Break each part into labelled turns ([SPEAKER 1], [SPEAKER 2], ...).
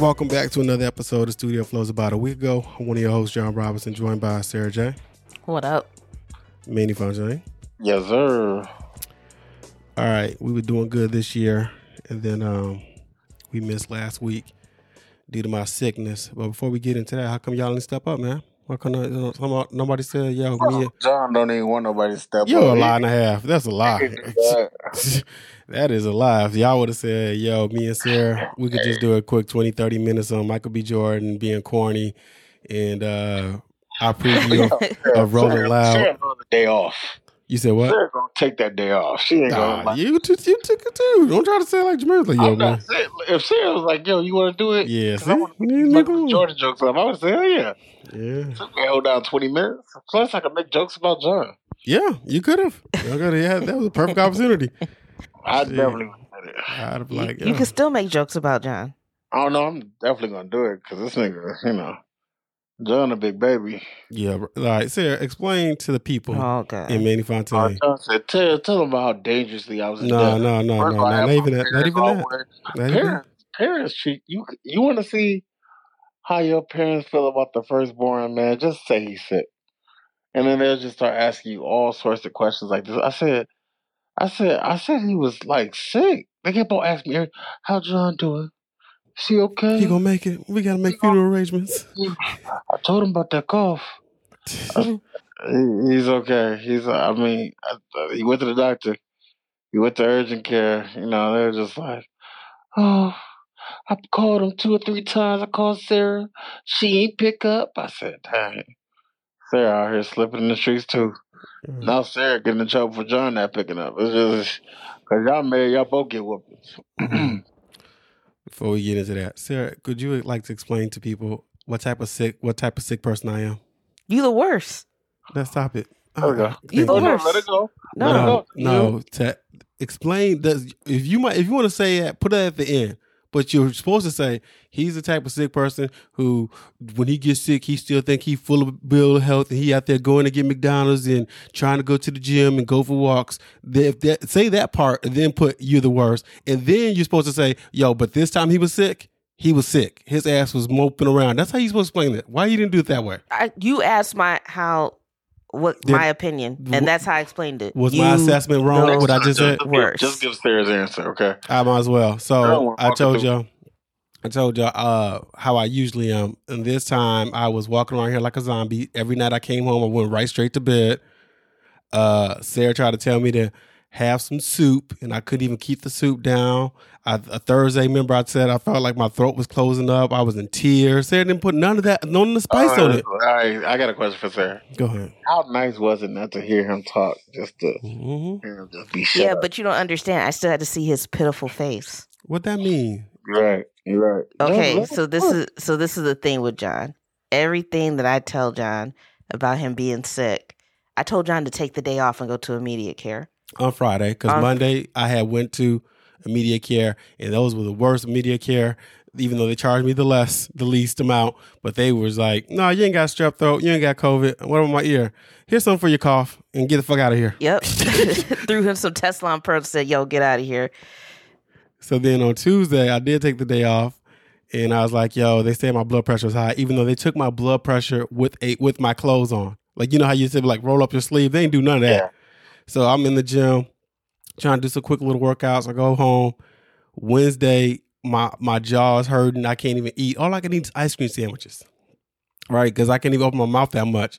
[SPEAKER 1] Welcome back to another episode of Studio Flows. About a week ago, I'm one of your hosts, Jon Robinson, joined by Sarah J.
[SPEAKER 2] What up?
[SPEAKER 1] Manny Fontaine.
[SPEAKER 3] Yes, sir.
[SPEAKER 1] All right, we were doing good this year, and then um, we missed last week due to my sickness. But before we get into that, how come y'all didn't step up, man? Why come not, you know, nobody said, "Yo, me"?
[SPEAKER 3] Jon don't even want nobody to step
[SPEAKER 1] You're a lie and a half. That's a lie.
[SPEAKER 3] can that.
[SPEAKER 1] is a lie. If y'all would have said, yo, me and Sarah, we could just do a quick 20, 30 minutes on Michael B. Jordan being corny and uh our preview of, of Rolling Loud.
[SPEAKER 3] Sarah day off.
[SPEAKER 1] You said what?
[SPEAKER 3] Sarah gonna take that day off. She ain't gonna.
[SPEAKER 1] Nah,
[SPEAKER 3] Like,
[SPEAKER 1] you, t- you took it too. Don't try to say it like Jameer. Like, yo,
[SPEAKER 3] I'm
[SPEAKER 1] man.
[SPEAKER 3] not saying, if Sarah was like, "Yo, you want to do it?"
[SPEAKER 1] Yeah,
[SPEAKER 3] 'Cause I
[SPEAKER 1] see?
[SPEAKER 3] want to
[SPEAKER 1] You
[SPEAKER 3] make
[SPEAKER 1] nigga.
[SPEAKER 3] some Jordan jokes up. I would say, "Oh yeah."
[SPEAKER 1] Yeah.
[SPEAKER 3] So we can hold down twenty minutes. Plus, I can make jokes about Jon.
[SPEAKER 1] Yeah, you could have. Y'all could have. Yeah, that was a perfect opportunity.
[SPEAKER 3] I
[SPEAKER 1] Shit.
[SPEAKER 3] definitely would do it.
[SPEAKER 1] I'd have
[SPEAKER 2] You,
[SPEAKER 1] like,
[SPEAKER 2] you
[SPEAKER 1] yeah.
[SPEAKER 2] can still make jokes about Jon.
[SPEAKER 3] I don't know. I'm definitely gonna do it because this nigga, you know, Jon a big baby.
[SPEAKER 1] yeah. All right, Sarah, explain to the people
[SPEAKER 2] Oh god.
[SPEAKER 1] in Manny
[SPEAKER 3] Uh,
[SPEAKER 1] Fontaine.
[SPEAKER 3] Jon said, "Tell, tell them about how dangerously I was."
[SPEAKER 1] No, no, no, no,
[SPEAKER 3] First of
[SPEAKER 1] no, not even that. Not
[SPEAKER 3] parents
[SPEAKER 1] even that.
[SPEAKER 3] work.
[SPEAKER 1] Not even
[SPEAKER 3] parents parents treat you you want to see how your parents feel about the firstborn man just say he's sick and then they'll just start asking you all sorts of questions like this i said i said i said he was like sick they kept on asking me how john doing is he okay
[SPEAKER 1] He gonna make it. We gotta make funeral arrangements.
[SPEAKER 3] i told him about that cough uh, He- he's okay he's i mean I- he went to the doctor he went to urgent care you know they're just like oh I called him two or three times. I called Sarah. She ain't pick up. I said, dang. Sarah out here slipping in the streets too. Mm. Now Sarah getting in trouble for Jon not picking up. It's just because y'all married, y'all both get whoopings.
[SPEAKER 1] Before we get into that, Sarah, could you like to explain to people what type of sick, what type of sick person I am?
[SPEAKER 2] You the worst.
[SPEAKER 1] Let's stop it.
[SPEAKER 3] There we.
[SPEAKER 1] Uh,
[SPEAKER 2] You the
[SPEAKER 3] no,
[SPEAKER 2] worst.
[SPEAKER 3] let it go.
[SPEAKER 2] No.
[SPEAKER 3] Let it
[SPEAKER 1] no, no. To explain, does if you might, if you want to say that, put it at the end. But you're supposed to say he's the type of sick person who, when he gets sick, he still think he's full of bill of health, and he out there going to get McDonald's and trying to go to the gym and go for walks. If that, say that part, and then put you're the worst, and then you're supposed to say, yo, but this time he was sick. He was sick. His ass was moping around. That's how you supposed to explain it. Why you didn't do it that way?
[SPEAKER 2] I, you asked my how what
[SPEAKER 1] Did-
[SPEAKER 2] my opinion, and that's how I explained it.
[SPEAKER 1] Was
[SPEAKER 2] You
[SPEAKER 1] my assessment wrong?
[SPEAKER 2] know
[SPEAKER 1] What I just said?
[SPEAKER 3] Just give,
[SPEAKER 2] Worse.
[SPEAKER 3] just give Sarah's answer, okay?
[SPEAKER 1] I might as well. So
[SPEAKER 3] don't
[SPEAKER 1] I told
[SPEAKER 3] to-
[SPEAKER 1] y'all, I told y'all uh, how I usually am. And this time I was walking around here like a zombie. Every night I came home, I went right straight to bed. Uh, Sarah tried to tell me to have some soup, and I couldn't even keep the soup down. I, a Thursday, member, I said I felt like my throat was closing up. I was in tears. Sarah didn't put none of that, none of the spice
[SPEAKER 3] all
[SPEAKER 1] on it.
[SPEAKER 3] all right, I got a question for Sarah.
[SPEAKER 1] Go ahead.
[SPEAKER 3] How nice was it not to hear him talk? Just to
[SPEAKER 1] hmm
[SPEAKER 3] hear him just be shut
[SPEAKER 2] Yeah,
[SPEAKER 3] up.
[SPEAKER 2] but you don't understand. I still had to see his pitiful face.
[SPEAKER 1] What that mean?
[SPEAKER 3] You're right. You're right.
[SPEAKER 2] Okay,
[SPEAKER 3] No,
[SPEAKER 2] so this is so this is the thing with Jon. Everything that I tell Jon about him being sick, I told Jon to take the day off and go to immediate care.
[SPEAKER 1] on Friday because
[SPEAKER 2] On-
[SPEAKER 1] Monday I had went to immediate care and those were the worst immediate care. Even though they charged me the less, the least amount, but they was like, "No, you ain't got strep throat, you ain't got COVID. What about my ear? Here's something for your cough, and get the fuck out of here."
[SPEAKER 2] Yep. Threw him some Tessalon pearls. Said, "Yo, get out of here."
[SPEAKER 1] So then on Tuesday, I did take the day off, and I was like, "Yo, they say my blood pressure is high," even though they took my blood pressure with a with my clothes on. Like you know how you said like roll up your sleeve, they ain't do none of that.
[SPEAKER 3] Yeah.
[SPEAKER 1] So I'm in the gym trying to do some quick little workouts. I go home Wednesday. My my jaw is hurting. I can't even eat. All I can eat is ice cream sandwiches, right? Because I can't even open my mouth that much.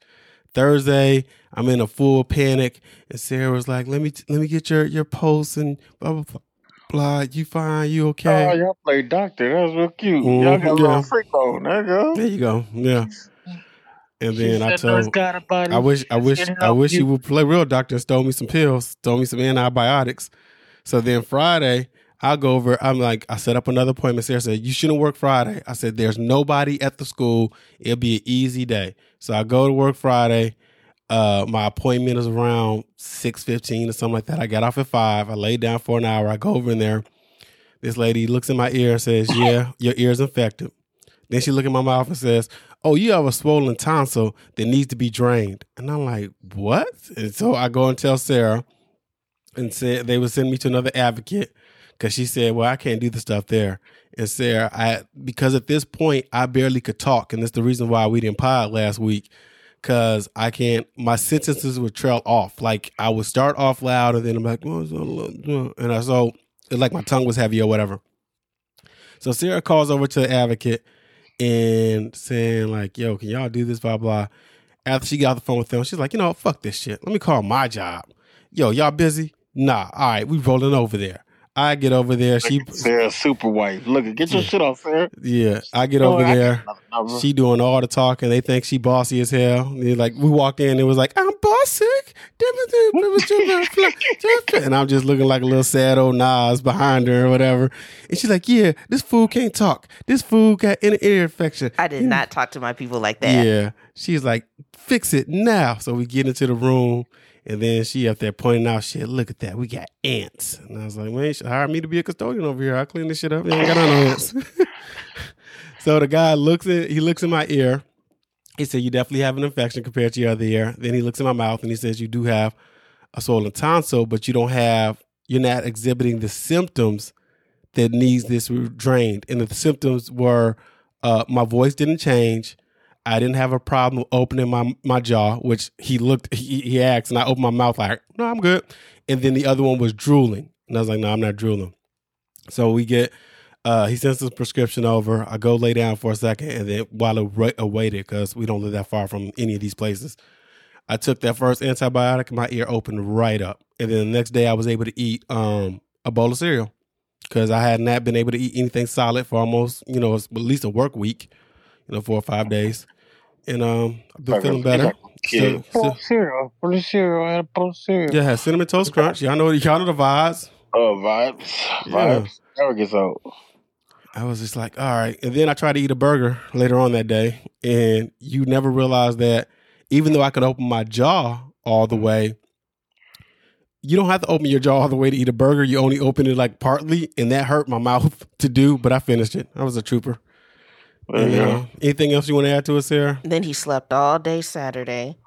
[SPEAKER 1] Thursday, I'm in a full panic, and Sarah was like, "Let me let me get your your pulse and blah blah blah. blah. You fine? You okay?"
[SPEAKER 3] Oh, y'all play doctor. That was real cute.
[SPEAKER 1] Mhm,
[SPEAKER 3] Y'all got a
[SPEAKER 1] yeah.
[SPEAKER 3] little freak on. There you go.
[SPEAKER 1] There you go. Yeah. And then I
[SPEAKER 3] said, "No, it's
[SPEAKER 1] told,
[SPEAKER 3] body.
[SPEAKER 1] I wish, I wish, I wish
[SPEAKER 3] you."
[SPEAKER 1] you would play real doctor and stole me some pills, stole me some antibiotics. So then Friday, I'll go over. I'm like, I set up another appointment. Sarah said, You shouldn't work Friday. I said, There's nobody at the school. It'll be an easy day. So I go to work Friday. Uh, my appointment is around six fifteen or something like that. I got off at five. I lay down for an hour. I go over in there. This lady looks in my ear and says, "Yeah, your ear's infected." Then she look in my mouth and says, "Oh, you have a swollen tonsil that needs to be drained." And I'm like, "What?" And so I go and tell Sarah, and said they would send me to another advocate because she said, "Well, I can't do the stuff there." And Sarah, I because at this point I barely could talk, and that's the reason why we didn't pod last week. Cause I can't, my sentences would trail off. Like I would start off loud, and then I'm like, and I so like my tongue was heavy or whatever. So Sarah calls over to the advocate and saying like, "Yo, can y'all do this?" Blah blah. After she got the phone with them, she's like, "You know, fuck this shit. Let me call my job." Yo, y'all busy? Nah. All right, we rolling over there. I get over there. She
[SPEAKER 3] Sarah's super wife. Look, get your shit off, Sarah.
[SPEAKER 1] Yeah, I get over there. She doing all the talking. They think she bossy as hell. They like we walk in, it was like I'm bossy, and I'm just looking like a little sad old Nas behind her or whatever. And she's like, "Yeah, this fool can't talk. This fool got an ear infection."
[SPEAKER 2] I did not talk to my people like that.
[SPEAKER 1] Yeah, she's like, "Fix it now." So we get into the room. And then she up there pointing out shit. Look at that. We got ants. And I was like, man, you hire me to be a custodian over here. I'll clean this shit up. They ain't got no ants. so the guy looks at he looks in my ear. He said, You definitely have an infection compared to your other ear. Then he looks in my mouth and he says, You do have a swollen tonsil, but you don't have you're not exhibiting the symptoms that needs this drained. And the symptoms were uh, my voice didn't change. I didn't have a problem opening my my jaw, which he looked he, he asked, and I opened my mouth like, no, I'm good. And then the other one was drooling, and I was like, no, I'm not drooling. So we get uh, he sends his prescription over. I go lay down for a second, and then while I awaited, because we don't live that far from any of these places, I took that first antibiotic, my ear opened right up. And then the next day, I was able to eat um, a bowl of cereal because I had not been able to eat anything solid for almost, you know, at least a work week, you know, four or five days and um, I've been feeling better.
[SPEAKER 3] So, so, cereal, for the cereal, and a cereal.
[SPEAKER 1] Yeah, cinnamon toast crunch. Y'all know, y'all know the vibes.
[SPEAKER 3] Oh, vibes, vibes. Yeah. Never gets old.
[SPEAKER 1] I was just like, all right. And then I tried to eat a burger later on that day, and you never realize that even though I could open my jaw all the way, you don't have to open your jaw all the way to eat a burger. You only open it like partly, and that hurt my mouth to do, but I finished it. I was a trooper. Yeah. Anything else you want to add to it, Sarah?
[SPEAKER 2] Then he slept all day Saturday.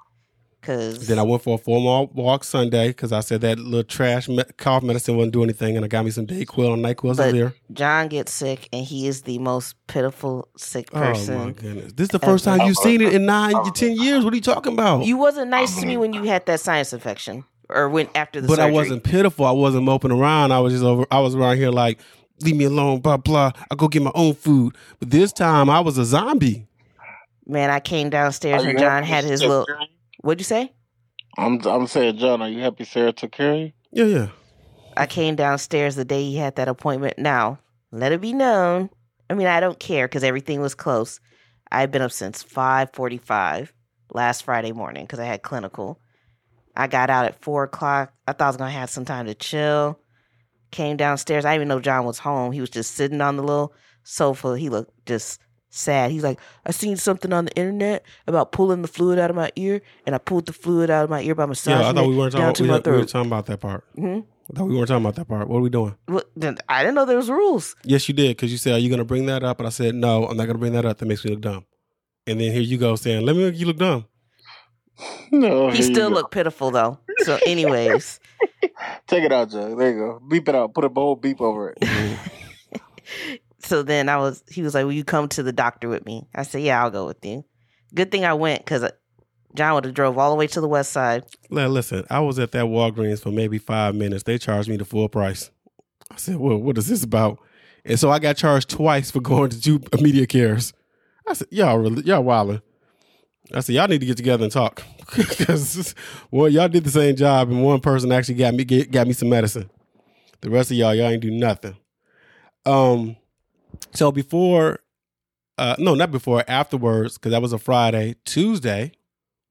[SPEAKER 2] Cause
[SPEAKER 1] then I went for a four mile walk Sunday because I said that little trash me- cough medicine wouldn't do anything, and I got me some Dayquil and Nyquil
[SPEAKER 2] but
[SPEAKER 1] there.
[SPEAKER 2] Jon gets sick, and he is the most pitiful sick person.
[SPEAKER 1] Oh my goodness! This is the first time you've seen it in nine, ten years. What are you talking about?
[SPEAKER 2] You wasn't nice to me when you had that sinus infection, or when after the.
[SPEAKER 1] But
[SPEAKER 2] surgery.
[SPEAKER 1] I wasn't pitiful. I wasn't moping around. I was just over. I was around here like leave me alone, blah, blah. I go get my own food. But this time I was a zombie.
[SPEAKER 2] Man, I came downstairs and Jon had his little. What'd you say?
[SPEAKER 3] I'm I'm saying, Jon, are you happy Sarah took care of you?
[SPEAKER 1] Yeah, yeah.
[SPEAKER 2] I came downstairs the day he had that appointment. Now, let it be known. I mean, I don't care because everything was close. I've been up since 5:45 last Friday morning because I had clinical. I got out at four o'clock. I thought I was gonna have some time to chill came downstairs. I didn't even know Jon was home. He was just sitting on the little sofa. He looked just sad. He's like, I seen something on the internet about pulling the fluid out of my ear, and I pulled the fluid out of my ear by massaging yeah, I thought we weren't talking, we, we
[SPEAKER 1] were talking about that part. Mm-hmm. I thought we weren't talking about that part. What are we doing?
[SPEAKER 2] Well, I didn't know there was rules.
[SPEAKER 1] Yes, you did because you said, "Are you going to bring that up?" And I said, "No, I'm not going to bring that up. That makes me look dumb." And then here you go saying, "Let me make you look dumb."
[SPEAKER 2] No, he still looked pitiful though. So, anyways,
[SPEAKER 3] Take it out, Joe. There you go. Beep it out. Put a bold beep over it.
[SPEAKER 2] so then I was, he was like, Will you come to the doctor with me? I said, Yeah, I'll go with you. Good thing I went because uh, Jon would have drove all the way to the west side.
[SPEAKER 1] Now, listen, I was at that Walgreens for maybe five minutes. They charged me the full price. I said, Well, what is this about? And so I got charged twice for going to two immediate cares. I said, Y'all really, y'all wilding. I said, y'all need to get together and talk because well, y'all did the same job, and one person actually got me get, got me some medicine. The rest of y'all, y'all ain't do nothing. Um, so before, uh, no, not before, afterwards, because that was a Friday. Tuesday,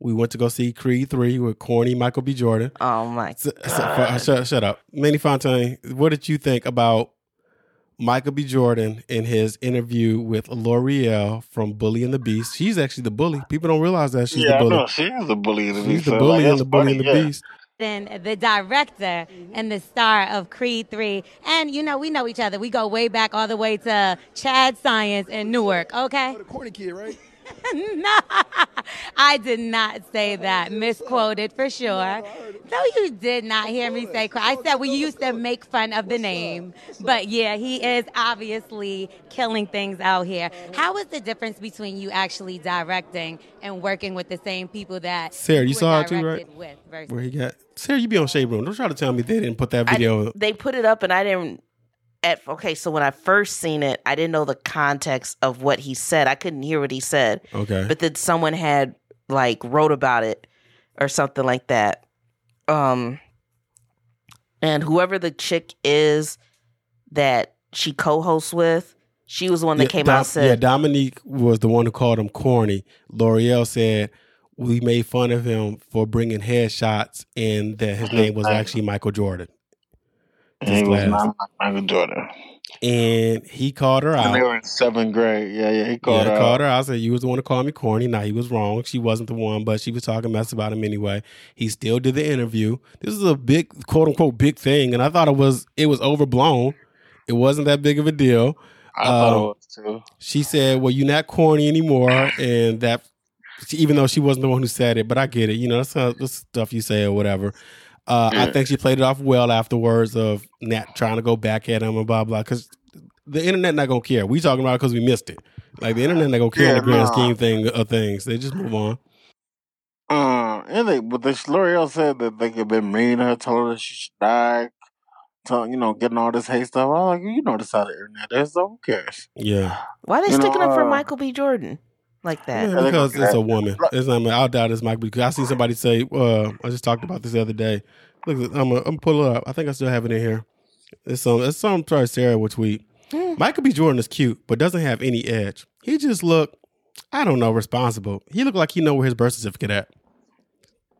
[SPEAKER 1] we went to go see Creed three with corny Michael B. Jordan.
[SPEAKER 2] Oh my!
[SPEAKER 1] So, so, shut, shut up, Manny Fontaine. What did you think about Michael B. Jordan in his interview with Lore'l from Bully and the Beast. She's actually the bully. People don't realize that she's
[SPEAKER 3] yeah,
[SPEAKER 1] the bully.
[SPEAKER 3] Yeah, she is the bully in the
[SPEAKER 1] she's
[SPEAKER 3] Beast.
[SPEAKER 1] She's the bully and the bully and the yeah. Beast.
[SPEAKER 4] And the director and the star of Creed 3. And, you know, we know each other. We go way back all the way to Chad Science in Newark, okay?
[SPEAKER 5] Oh, the corny kid, right?
[SPEAKER 4] no, I did not say that. Misquoted for sure. No, you did not hear me say. I said we used to make fun of the name, but yeah, he is obviously killing things out here. How is the difference between you actually directing and working with the same people that
[SPEAKER 1] Sarah, you
[SPEAKER 4] were
[SPEAKER 1] saw it too, right?
[SPEAKER 4] With versus
[SPEAKER 1] Where he got Sarah, you be on Shade Room. Don't try to tell me they didn't put that
[SPEAKER 2] I-
[SPEAKER 1] video.
[SPEAKER 2] they put it up and I didn't at okay, so when I first seen it, I didn't know the context of what he said. I couldn't hear what he said.
[SPEAKER 1] okay.
[SPEAKER 2] But then someone had like wrote about it or something like that. Um and whoever the chick is that she co-hosts with, she was the one that
[SPEAKER 1] Yeah,
[SPEAKER 2] came
[SPEAKER 1] Dom-
[SPEAKER 2] out and said
[SPEAKER 1] Yeah, Dominique was the one who called him corny. Lore'l said we made fun of him for bringing headshots and that his name was actually Michael Jordan.
[SPEAKER 3] And he was not Michael Jordan.
[SPEAKER 1] And he called her out.
[SPEAKER 3] And they were in seventh grade. Yeah, yeah. He called
[SPEAKER 1] yeah,
[SPEAKER 3] her.
[SPEAKER 1] called
[SPEAKER 3] out.
[SPEAKER 1] her out. Said you was the one to call me corny. Now he was wrong. She wasn't the one, but she was talking mess about him anyway. He still did the interview. This is a big quote unquote big thing, and I thought it was it was overblown. It wasn't that big of a deal.
[SPEAKER 3] I thought
[SPEAKER 1] Um,
[SPEAKER 3] it was too.
[SPEAKER 1] She said, "Well, you're not corny anymore," and that even though she wasn't the one who said it, but I get it. You know, that's, that's stuff you say or whatever. Uh, I think she played it off well afterwards of Nat trying to go back at him and blah blah. Because the internet not gonna care. We talking about it because we missed it. Like the internet not gonna care in the grand
[SPEAKER 3] nah.
[SPEAKER 1] scheme thing of things. They just move on.
[SPEAKER 3] Uh, and they, but the Lore'l said that they could been mean to her, told her that she should die, tell, you know, getting all this hate stuff. I was like, you know, this how the internet is, so who cares?
[SPEAKER 1] Yeah,
[SPEAKER 2] why they
[SPEAKER 3] you know,
[SPEAKER 2] sticking up for
[SPEAKER 3] uh,
[SPEAKER 2] Michael B. Jordan like that?
[SPEAKER 1] Yeah, because it's a woman. It's not. I doubt it's Mike because I seen somebody say. Uh, I just talked about this the other day. Look, I'm gonna I'm pull it up. I think I still have it in here. It's some. It's some. Sorry, Sarah will tweet.
[SPEAKER 2] Hmm.
[SPEAKER 1] Michael B. Jordan is cute, but doesn't have any edge. He just look. I don't know. Responsible. He look like he know where his birth certificate at.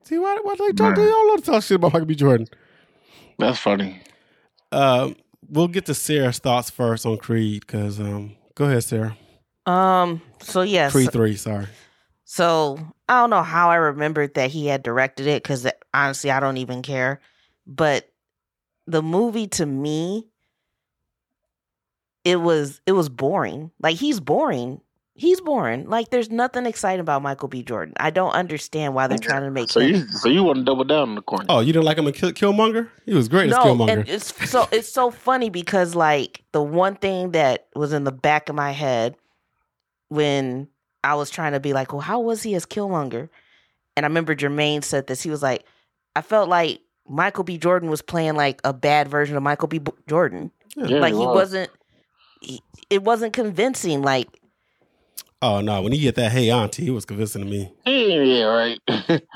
[SPEAKER 1] See why? Why they talk? They
[SPEAKER 3] Man.
[SPEAKER 1] all love to talk shit about Michael B. Jordan.
[SPEAKER 3] That's funny.
[SPEAKER 1] Um, we'll get to Sarah's thoughts first on Creed because um, go ahead, Sarah.
[SPEAKER 2] Um so yes.
[SPEAKER 1] Creed three. Sorry.
[SPEAKER 2] So I don't know how I remembered that he had directed it because honestly, I don't even care. But the movie to me, it was it was boring. Like he's boring. He's boring. Like there's nothing exciting about Michael B. Jordan. I don't understand why they're trying to make
[SPEAKER 3] So
[SPEAKER 2] him.
[SPEAKER 3] you, so you want to double down on the corner?
[SPEAKER 1] Oh, you didn't like him in Kill- Killmonger? He was great as
[SPEAKER 2] no,
[SPEAKER 1] Killmonger.
[SPEAKER 2] and it's so it's so funny because like the one thing that was in the back of my head when I was trying to be like, well, how was he as Killmonger? And I remember Jermaine said this. He was like, I felt like Michael B. Jordan was playing like a bad version of Michael B. B- Jordan.
[SPEAKER 3] Yeah,
[SPEAKER 2] like he
[SPEAKER 3] was.
[SPEAKER 2] wasn't. He, it wasn't convincing. Like
[SPEAKER 1] Oh no, when he get that hey auntie, he was convincing to me.
[SPEAKER 3] He, yeah, right.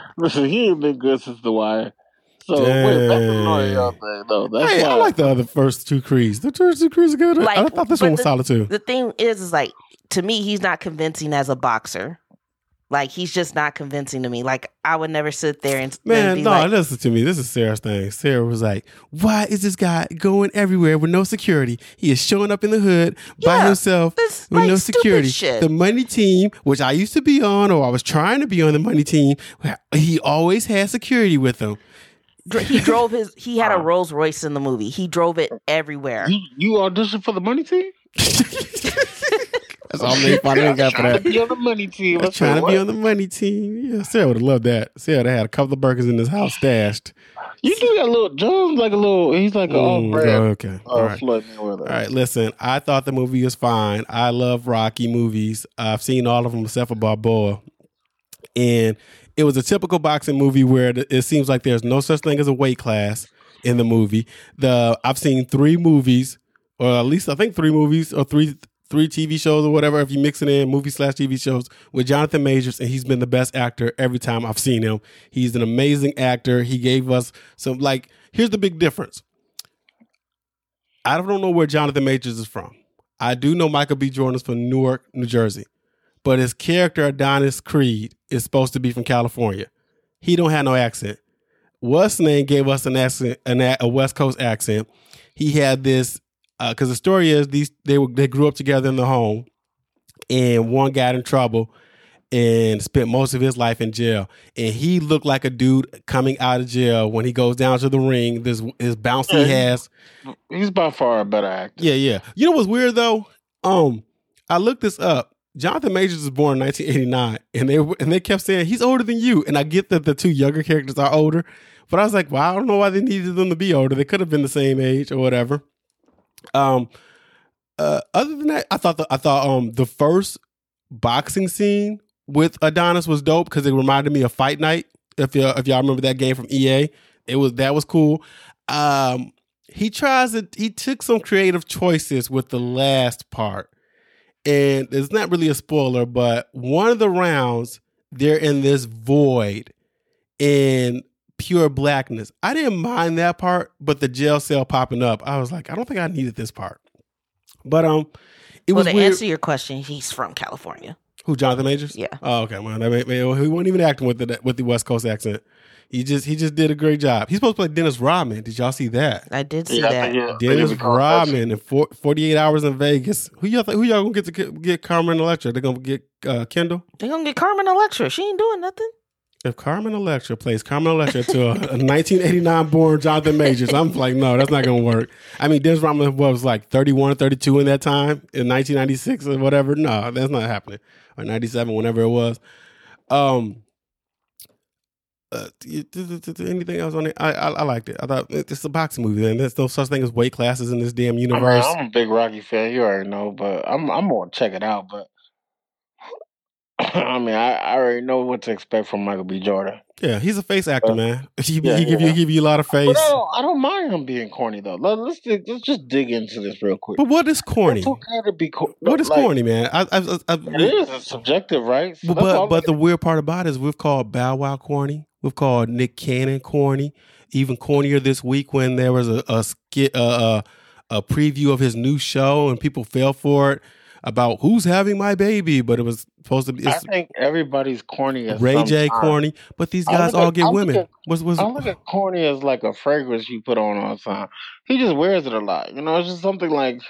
[SPEAKER 3] Listen, he ain't been good since the wire. So wait, back to the Lore'l thing though. That's
[SPEAKER 1] hey,
[SPEAKER 3] why
[SPEAKER 1] I like the other first two Creeds. The first two Creeds are good. I thought this one was
[SPEAKER 2] the-
[SPEAKER 1] solid too.
[SPEAKER 2] the thing is, is like to me, he's not convincing as a boxer. Like he's just not convincing to me. Like I would never sit there and and
[SPEAKER 1] Man,
[SPEAKER 2] be
[SPEAKER 1] no,
[SPEAKER 2] like,
[SPEAKER 1] listen to me. This is Sarah's thing. Sarah was like, "Why is this guy going everywhere with no security? He is showing up in the hood by
[SPEAKER 2] Yeah,
[SPEAKER 1] himself with
[SPEAKER 2] like,
[SPEAKER 1] no security."
[SPEAKER 2] shit.
[SPEAKER 1] The money team, which I used to be on, or I was trying to be on the money team, he always had security with him.
[SPEAKER 2] He drove his he had a Rolls Royce in the movie. He drove it everywhere.
[SPEAKER 3] you, you auditioned for the money team.
[SPEAKER 1] That's all they finally got for
[SPEAKER 3] Trying
[SPEAKER 1] that.
[SPEAKER 3] to be on the money team.
[SPEAKER 1] I'm trying to be on the money team. Yeah, Sarah would have loved that. Sarah would have had a couple of burgers in this house stashed.
[SPEAKER 3] You do got a little Jones, like a little. He's like an off
[SPEAKER 1] Mm,
[SPEAKER 3] brand.
[SPEAKER 1] okay.
[SPEAKER 3] Uh,
[SPEAKER 1] all, right. all right. listen. I thought the movie was fine. I love Rocky movies. I've seen all of them except for Balboa, and it was a typical boxing movie where it seems like there's no such thing as a weight class in the movie. The I've seen three movies, or at least I think three movies or three three TV shows or whatever. If you mix it in, movie slash TV shows with Jonathan Majors, and he's been the best actor every time I've seen him. He's an amazing actor. He gave us some like. Here's the big difference. I don't know where Jonathan Majors is from. I do know Michael B. Jordan is from Newark, New Jersey, but his character Adonis Creed is supposed to be from California. He don't have no accent. What's name gave us an accent, an, a West Coast accent. He had this because the story is these they were they grew up together in the home, and one got in trouble and spent most of his life in jail. And he looked like a dude coming out of jail when he goes down to the ring. This his bounce he has.
[SPEAKER 3] He's by far a better actor.
[SPEAKER 1] Yeah, yeah. You know what's weird though? Um, I looked this up. Jonathan Majors was born in 1989, and they and they kept saying he's older than you. And I get that the two younger characters are older, but I was like, well, I don't know why they needed them to be older. They could have been the same age or whatever. Um, uh, other than that, I thought the, I thought um the first boxing scene with Adonis was dope because it reminded me of Fight Night. If you if y'all remember that game from EA, it was that was cool. Um, he tries to he took some creative choices with the last part, and it's not really a spoiler, but one of the rounds they're in this void in pure blackness. I didn't mind that part, but the jail cell popping up, I was like, I don't think I needed this part. But um, it
[SPEAKER 2] well,
[SPEAKER 1] was
[SPEAKER 2] to
[SPEAKER 1] weird.
[SPEAKER 2] answer your question, he's from California.
[SPEAKER 1] Who Jonathan Majors?
[SPEAKER 2] Yeah.
[SPEAKER 1] Oh, okay. Well, that may, may, he wasn't even acting with the with the West Coast accent. He just he just did a great job. He's supposed to play Dennis Rodman. Did y'all see that?
[SPEAKER 2] I did see
[SPEAKER 3] Yeah,
[SPEAKER 2] that.
[SPEAKER 3] yeah,
[SPEAKER 1] Dennis
[SPEAKER 3] they
[SPEAKER 1] Rodman in four, 48 hours in Vegas. Who y'all think, who y'all gonna get to get- get Carmen Electra? They're gonna get uh, Kendall.
[SPEAKER 2] They're gonna get Carmen Electra. She ain't doing nothing.
[SPEAKER 1] If Carmen Electra plays Carmen Electra to a, a 1989 born Jonathan Majors, I'm like, no, that's not gonna work. I mean, Dennis Rodman was like 31, 32 in that time in 1996 or whatever. No, that's not happening. Or 97, whenever it was. Um. Uh, anything else on it? I, I I liked it. I thought it's a boxing movie. And there's no such thing as weight classes in this damn
[SPEAKER 3] I mean,
[SPEAKER 1] universe.
[SPEAKER 3] I'm a big Rocky fan. You already know, but I'm I'm gonna check it out. But I mean, I, I already know what to expect from Michael B. Jordan.
[SPEAKER 1] yeah, he's a face actor,
[SPEAKER 3] Uh,
[SPEAKER 1] man. He,
[SPEAKER 3] yeah,
[SPEAKER 1] he give you he give you a lot of face.
[SPEAKER 3] I don't, I don't mind him being corny though. Let, let's dig, let's just dig into this real quick.
[SPEAKER 1] But what is corny?
[SPEAKER 3] It's okay to be.
[SPEAKER 1] What is corny, man? I,
[SPEAKER 3] It is. It's subjective, right? So
[SPEAKER 1] Well,
[SPEAKER 3] that's all
[SPEAKER 1] but but the weird part about it is we've called Bow Wow corny. We've called Nick Cannon corny. Even cornier this week when there was a a skit uh, a, a preview of his new show and people fell for it about who's having my baby, but it was supposed to be
[SPEAKER 3] I think everybody's corny
[SPEAKER 1] Ray J
[SPEAKER 3] time.
[SPEAKER 1] corny. But these guys all
[SPEAKER 3] at-
[SPEAKER 1] get
[SPEAKER 3] I
[SPEAKER 1] women.
[SPEAKER 3] at-
[SPEAKER 1] Was
[SPEAKER 3] I look at corny as like a fragrance you put on all the time. He just wears it a lot. You know, it's just something like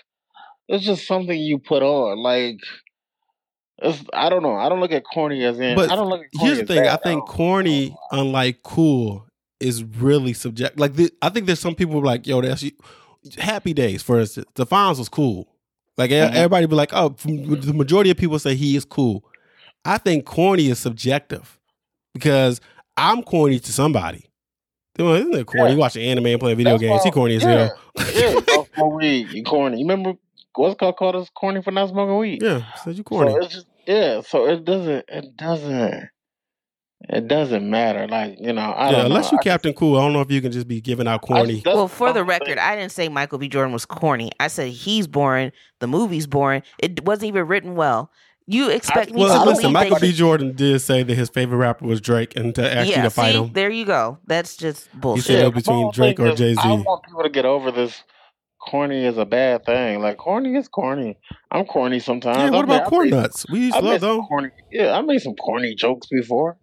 [SPEAKER 3] it's just something you put on. Like it's I don't know. I don't look at corny as in.
[SPEAKER 1] But
[SPEAKER 3] I don't look at corny
[SPEAKER 1] here's the thing. I think corny, unlike cool, is really subject. Like the, I think there's some people who are like, yo, that's Happy Days, for instance. The Fonz was cool. Like
[SPEAKER 3] Mhm.
[SPEAKER 1] everybody be like, oh, the majority of people say he is cool. I think corny is subjective because I'm corny to somebody. Well, Isn't it corny?
[SPEAKER 3] Yeah.
[SPEAKER 1] You watching anime and playing video
[SPEAKER 3] That's
[SPEAKER 1] games. He corny as
[SPEAKER 3] yeah,
[SPEAKER 1] hell.
[SPEAKER 3] yeah, smoke weed. You corny. You remember what's called called us corny for not smoking weed?
[SPEAKER 1] Yeah, said you corny.
[SPEAKER 3] So it's just yeah. So it doesn't. It doesn't. It doesn't matter. Like you know. I
[SPEAKER 1] yeah,
[SPEAKER 3] don't
[SPEAKER 1] unless
[SPEAKER 3] know.
[SPEAKER 1] you Captain Cool, I don't know if you can just be giving out corny.
[SPEAKER 3] that's
[SPEAKER 2] well, for the record, I didn't say Michael B. Jordan was corny. I said he's boring. The movie's boring. It wasn't even written well. You expect me
[SPEAKER 1] well,
[SPEAKER 2] to
[SPEAKER 1] listen, Michael
[SPEAKER 2] that
[SPEAKER 1] B. Jordan did say that his favorite rapper was Drake, and to ask you to fight
[SPEAKER 2] see,
[SPEAKER 1] him.
[SPEAKER 2] there you go. That's just
[SPEAKER 1] He
[SPEAKER 2] bullshit.
[SPEAKER 1] said it
[SPEAKER 3] but
[SPEAKER 1] between Drake or Jay-Z.
[SPEAKER 3] I want people to get over this. Corny is a bad thing. Like corny is corny. I'm corny sometimes.
[SPEAKER 1] Yeah, what
[SPEAKER 3] mean,
[SPEAKER 1] about
[SPEAKER 3] I
[SPEAKER 1] corn nuts? We used to love
[SPEAKER 3] some
[SPEAKER 1] them.
[SPEAKER 3] corny. Yeah, I made some corny jokes before.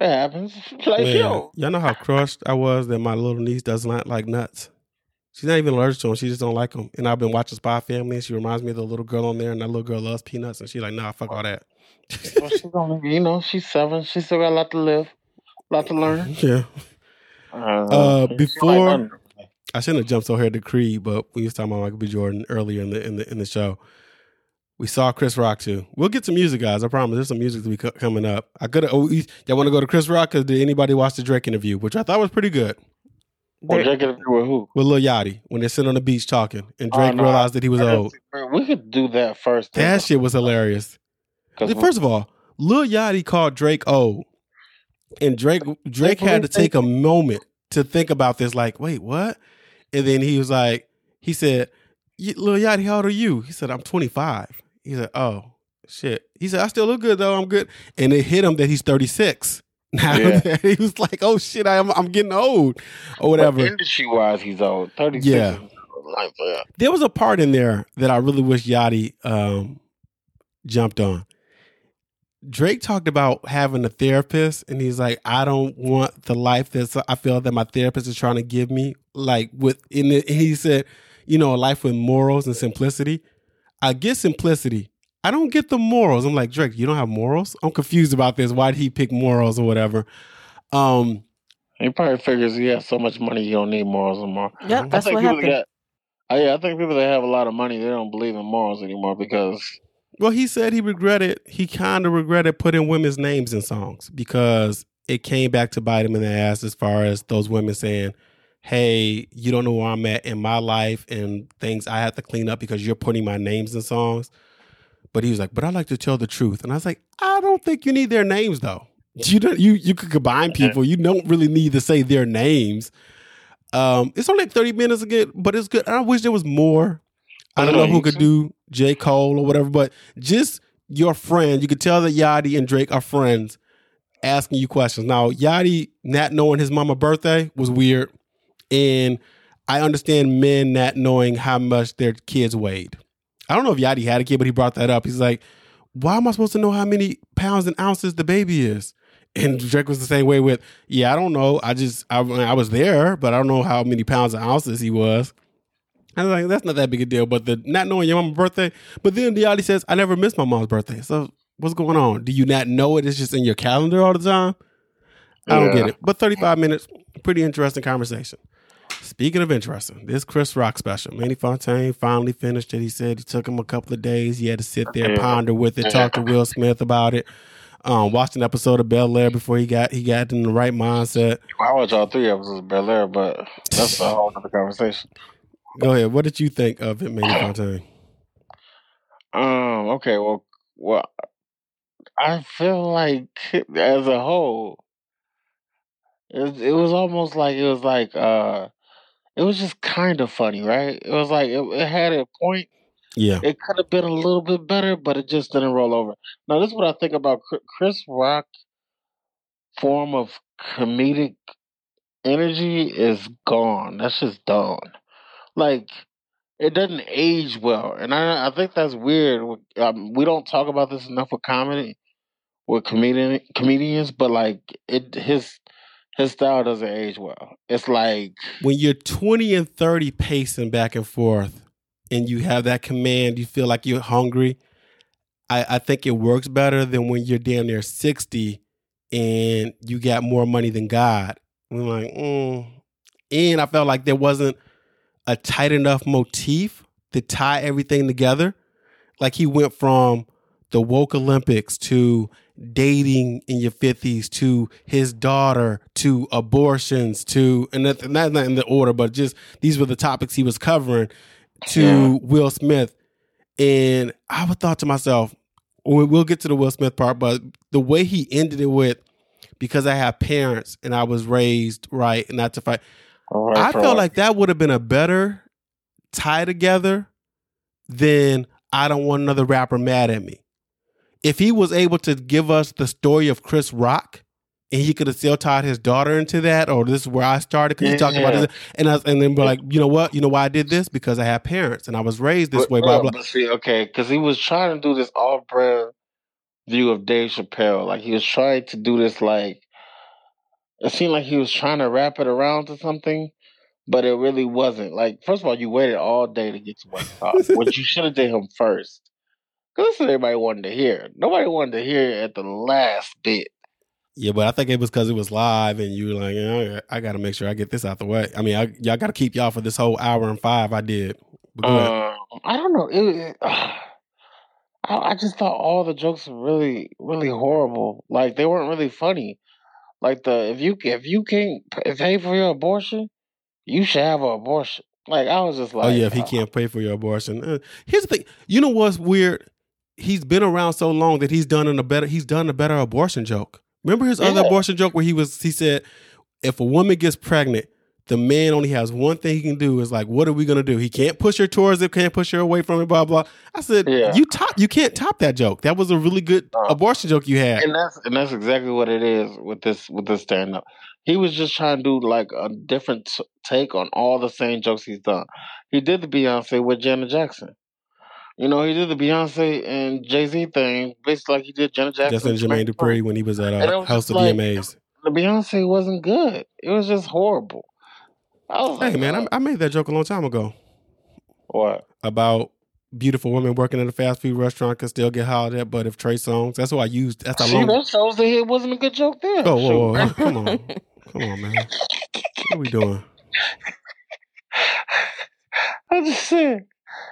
[SPEAKER 3] It happens. Like
[SPEAKER 1] Man,
[SPEAKER 3] yo,
[SPEAKER 1] y'all know how crushed I was that my little niece does not like nuts. She's not even allergic to them. She just don't like them. And I've been watching Spy Family, and she reminds me of the little girl on there, and that little girl loves peanuts, and she's like, "Nah, fuck all that."
[SPEAKER 3] well, she's only, you know, she's seven. She still got a lot to live, a lot to learn.
[SPEAKER 1] yeah.
[SPEAKER 3] Uh,
[SPEAKER 1] Uh, before- I shouldn't have jumped so hard to Creed, but we was talking about Michael B. Jordan earlier in the in the in the show. We saw Chris Rock too. We'll get some music, guys. I promise. There's some music to be co- coming up. I could. Oh, you- y'all want to go to Chris Rock? Cause did anybody watch the Drake interview, which I thought was pretty good
[SPEAKER 3] Well,
[SPEAKER 2] There-
[SPEAKER 3] Drake interview with who?
[SPEAKER 1] with Lil Yachty when they're sitting on the beach talking, and
[SPEAKER 3] Oh,
[SPEAKER 1] Drake
[SPEAKER 3] no,
[SPEAKER 1] realized that he was
[SPEAKER 3] I
[SPEAKER 1] old.
[SPEAKER 3] see- We could do that first.
[SPEAKER 1] That shit was hilarious. First of all, Lil Yachty called Drake old, and Drake Drake had to take a moment to think about this. Like, wait, what? And then he was like, he said, "Lil Yachty, how old are you?" He said, "I'm 25." He said, "Oh shit." He said, "I still look good though. I'm good." And it hit him that he's 36. Now
[SPEAKER 3] Yeah.
[SPEAKER 1] he was like, "Oh shit, I'm I'm getting old," or whatever.
[SPEAKER 3] Industry wise, he's old. Thirty six.
[SPEAKER 1] Yeah. There was a part in there that I really wish Yachty um, jumped on. Drake talked about having a therapist, and he's like, "I don't want the life that I feel that my therapist is trying to give me." Like with, in the, and he said, "You know, a life with morals and simplicity." I get simplicity. I don't get the morals. I'm like Drake. You don't have morals. I'm confused about this. Why did he pick morals or whatever? Um,
[SPEAKER 3] He probably figures he has so much money he don't need morals anymore.
[SPEAKER 2] Yep,
[SPEAKER 3] I
[SPEAKER 2] that's
[SPEAKER 3] think
[SPEAKER 2] what happened.
[SPEAKER 3] that, uh, yeah, I think people that have a lot of money they don't believe in morals anymore because
[SPEAKER 1] Well, he said he regretted, he kind of regretted putting women's names in songs because it came back to bite him in the ass as far as those women saying, Hey, you don't know where I'm at in my life and things I have to clean up because you're putting my names in songs. But he was like, But I like to tell the truth. And I was like, I don't think you need their names though. You don't you you could combine people. You don't really need to say their names. Um, it's only like 30 minutes again, but it's good. I wish there was more. I don't know who could do J. Cole or whatever, but just your friend, you could tell that Yachty and Drake are friends asking you questions. Now, Yachty not knowing his mama birthday was weird. And I understand men not knowing how much their kids weighed. I don't know if Yachty had a kid, but he brought that up. He's like, why am I supposed to know how many pounds and ounces the baby is? And Drake was the same way with, yeah, I don't know. I just, I, I was there, but I don't know how many pounds and ounces he was. I was like, that's not that big a deal. But the not knowing your mom's birthday, but then Yachty says, I never miss my mom's birthday. So what's going on? Do you not know it? It's just in your calendar all the time? I don't
[SPEAKER 3] Yeah.
[SPEAKER 1] get it. But 35 minutes, pretty interesting conversation. Speaking of interesting, this Chris Rock special, Manny Fontaine finally finished it. He said it took him a couple of days. He had to sit there, ponder with it, talk to Will Smith about it. Um, watched an episode of Bel Air before he got he got in the right mindset.
[SPEAKER 3] I watched all three episodes of Bel Air, but that's a whole other conversation.
[SPEAKER 1] Go ahead. What did you think of it, Manny Fontaine?
[SPEAKER 3] Um. Okay. Well. Well. I feel like as a whole, it, it was almost like it was like uh, it was just kind of funny, right? It was like it, it had a point.
[SPEAKER 1] Yeah.
[SPEAKER 3] It could have been a little bit better, but it just didn't roll over. Now, this is what I think about Chris Rock form of comedic energy is gone. That's just done. Like it doesn't age well, and I I think that's weird. Um, we don't talk about this enough with comedy, with comedian comedians, but like it his his style doesn't age well. It's like
[SPEAKER 1] when you're 20 and 30 pacing back and forth and you have that command, you feel like you're hungry. I, I think it works better than when you're damn near 60 and you got more money than God. We're like, mm. and I felt like there wasn't a tight enough motif to tie everything together. Like he went from the woke Olympics to dating in your 50s to his daughter to abortions to and that's not in the order but just these were the topics he was covering to
[SPEAKER 3] Yeah.
[SPEAKER 1] Will Smith and I would thought to myself we- we'll get to the Will Smith part but the way he ended it with because I have parents and I was raised right and not to fight I felt like that would have been a better tie together than I don't want another rapper mad at me. If he was able to give us the story of Chris Rock and he could have still tied his daughter into that, or this is where I started because he talked about
[SPEAKER 3] Yeah.
[SPEAKER 1] this, and I, and then be like, you know what, you know why I did this because I have parents and I was raised this
[SPEAKER 3] But-
[SPEAKER 1] way, blah
[SPEAKER 3] yeah,
[SPEAKER 1] blah.
[SPEAKER 3] But see, okay, because he was trying to do this off-brand view of Dave Chappelle. Like he was trying to do this, like it seemed like he was trying to wrap it around to something, but it really wasn't. Like, first of all, you waited all day to get to one top, which you should have did him first. Because that's what everybody wanted to hear. Nobody wanted to hear it at the last bit.
[SPEAKER 1] Yeah, but I think it was because it was live, and you were like, yeah, I got to make sure I get this out the way. I mean, I, y'all got to keep y'all for this whole hour and five. I did. But go ahead.
[SPEAKER 3] Um, I don't know. It, it- I, I just thought all the jokes were really, really horrible. Like they weren't really funny. Like the if you if you can't pay for your abortion, you should have an abortion. Like I was just like,
[SPEAKER 1] oh yeah, if he
[SPEAKER 3] uh,
[SPEAKER 1] can't pay for your abortion. Uh, here's the thing. You know what's weird? He's been around so long that he's done in a better. He's done a better abortion joke. Remember his other abortion joke where he was. He said, if a woman gets pregnant, the man only has one thing he can do. Is like, what are we gonna do? He can't push her towards it. Can't push her away from it. Blah blah. I said,
[SPEAKER 3] Yeah.
[SPEAKER 1] you top. You can't top that joke. That was a really good
[SPEAKER 3] No.
[SPEAKER 1] abortion joke you had.
[SPEAKER 3] and that's and that's exactly what it is with this with this stand up. He was just trying to do like a different t- take on all the same jokes he's done. He did the Beyonce with Janet Jackson. You know, he did the Beyonce and Jay Z thing, basically like he did Janet Jackson.
[SPEAKER 1] Justin
[SPEAKER 3] and
[SPEAKER 1] Jermaine
[SPEAKER 3] Dupri.
[SPEAKER 1] When he was at uh,
[SPEAKER 3] was
[SPEAKER 1] House of
[SPEAKER 3] like-
[SPEAKER 1] VMAs.
[SPEAKER 3] The Beyonce wasn't good. It was just horrible. I was
[SPEAKER 1] Hey
[SPEAKER 3] like,
[SPEAKER 1] man, I, I made that joke a long time ago.
[SPEAKER 3] what?
[SPEAKER 1] about beautiful women working at a fast food restaurant can still get hollered at, but if Trey Songz, that's what I used. That's how long.
[SPEAKER 3] that shows that it wasn't a good joke there.
[SPEAKER 1] Oh, whoa, whoa, come on, come on, man. What are we doing?
[SPEAKER 3] I just said,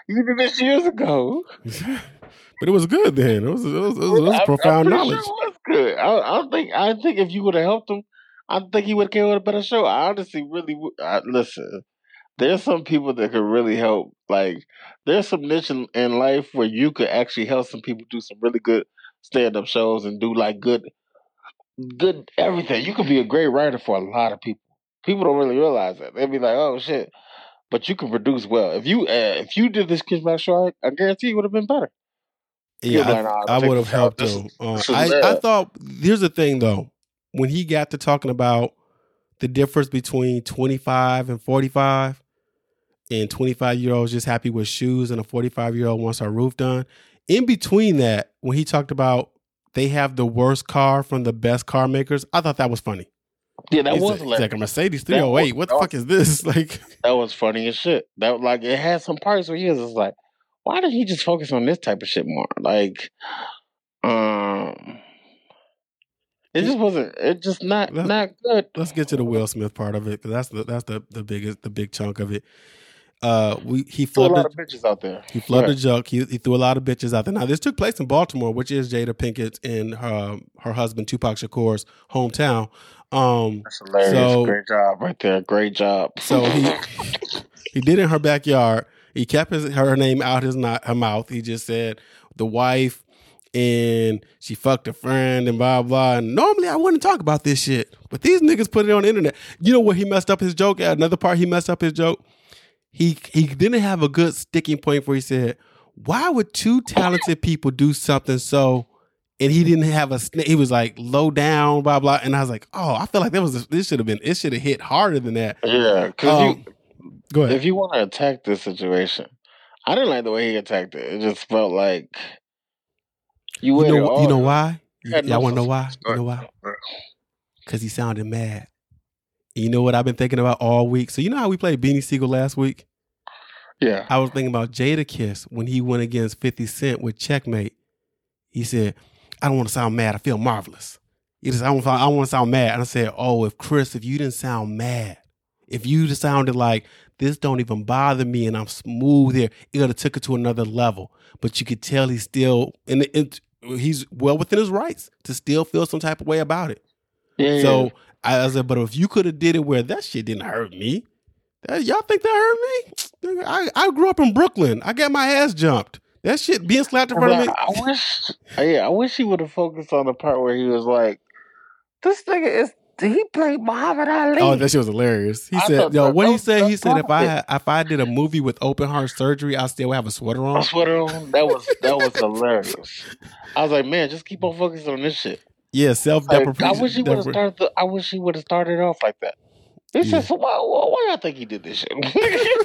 [SPEAKER 3] You did this years ago.
[SPEAKER 1] but it was good then. It was it was, it was, it was
[SPEAKER 3] I'm-
[SPEAKER 1] profound knowledge.
[SPEAKER 3] Sure it was good. I, I think I think if you would have helped him, I think he would have came with a better show. I honestly really. I, listen. There's some people that could really help. Like there's some niche in, in life where you could actually help some people do some really good stand up shows and do like good, good everything. You could be a great writer for a lot of people. People don't really realize that. They'd be like, "Oh shit," but you can produce well. If you uh, if you did this Kiss Back show, I, I guarantee it would have been better.
[SPEAKER 1] Yeah,
[SPEAKER 3] nah,
[SPEAKER 1] I, I would have helped him. Uh, I, I thought here's the thing though, when he got to talking about the difference between 25 and 45, and 25 year olds just happy with shoes, and a 45 year old wants her roof done. In between that, when he talked about they have the worst car from the best car makers, I thought that was funny.
[SPEAKER 3] Yeah, that
[SPEAKER 1] He's
[SPEAKER 3] was hilarious.
[SPEAKER 1] like a Mercedes
[SPEAKER 3] That was-
[SPEAKER 1] What the fuck is this? Like,
[SPEAKER 3] That was funny as shit. That like it had some parts where he was just like, why did he just focus on this type of shit more? Like, um, it just wasn't. It just not
[SPEAKER 1] Let's-
[SPEAKER 3] not good.
[SPEAKER 1] let's get to the Will Smith part of it because that's the that's the the biggest the big chunk of it. Uh, we he
[SPEAKER 3] Still a lot of bitches out there.
[SPEAKER 1] he
[SPEAKER 3] Right.
[SPEAKER 1] the joke. He, he threw a lot of bitches out there. Now this took place in Baltimore, which is Jada Pinkett and her her husband Tupac Shakur's hometown. Um,
[SPEAKER 3] That's hilarious.
[SPEAKER 1] So-
[SPEAKER 3] Great job right there. Great job.
[SPEAKER 1] so he he did it in her backyard. He kept his her name out his not her mouth. He just said the wife and she fucked a friend and blah blah. And normally I wouldn't talk about this shit, but these niggas put it on the internet. You know what he messed up his joke at? Another part he messed up his joke. He he didn't have a good sticking point where he said, "Why would two talented people do something so?" And he didn't have a. He was like low down, blah blah. And I was like, "Oh, I feel like that was a, this should have been. It should have hit harder than that."
[SPEAKER 3] yeah, because
[SPEAKER 1] Um, Go ahead.
[SPEAKER 3] if you want to attack this situation, I didn't like the way he attacked it. It just felt like you
[SPEAKER 1] You know, you know why?
[SPEAKER 3] you had
[SPEAKER 1] Y'all want to know why? You know why? Because he sounded mad. You know what I've been thinking about all week? So you know how we played Beanie Sigel last week?
[SPEAKER 3] Yeah.
[SPEAKER 1] I was thinking about Jadakiss when he went against 50 Cent with Checkmate. He said, I don't want to sound mad. I feel marvelous. He just, I don't, I don't want to sound mad. And I said, Oh, if Chris, if you didn't sound mad, if you just sounded like this don't even bother me and I'm smooth here, it would have took it to another level. But you could tell he's still, and it, it- he's well within his rights to still feel some type of way about it.
[SPEAKER 3] Yeah. yeah.
[SPEAKER 1] I said, but if you could have did it where that shit didn't hurt me, that, y'all think that hurt me? I, I grew up in Brooklyn. I got my ass jumped. That shit being slapped in front of me.
[SPEAKER 3] I wish, yeah, I wish he would have focused on the part where he was like, "This nigga is he played Muhammad Ali."
[SPEAKER 1] Oh, that shit was hilarious. He
[SPEAKER 3] I
[SPEAKER 1] said, "Yo, what he said? He said if I had, if I did a movie with open heart surgery, I still would have a sweater
[SPEAKER 3] a
[SPEAKER 1] on."
[SPEAKER 3] sweater on. That was that was hilarious. I was like, man, just keep on focusing on this shit.
[SPEAKER 1] Yeah, self
[SPEAKER 3] Like, I wish he would have started. The, I wish he would have started off like that. He
[SPEAKER 1] Yeah.
[SPEAKER 3] said, "So why, why, why y'all think he did this shit?"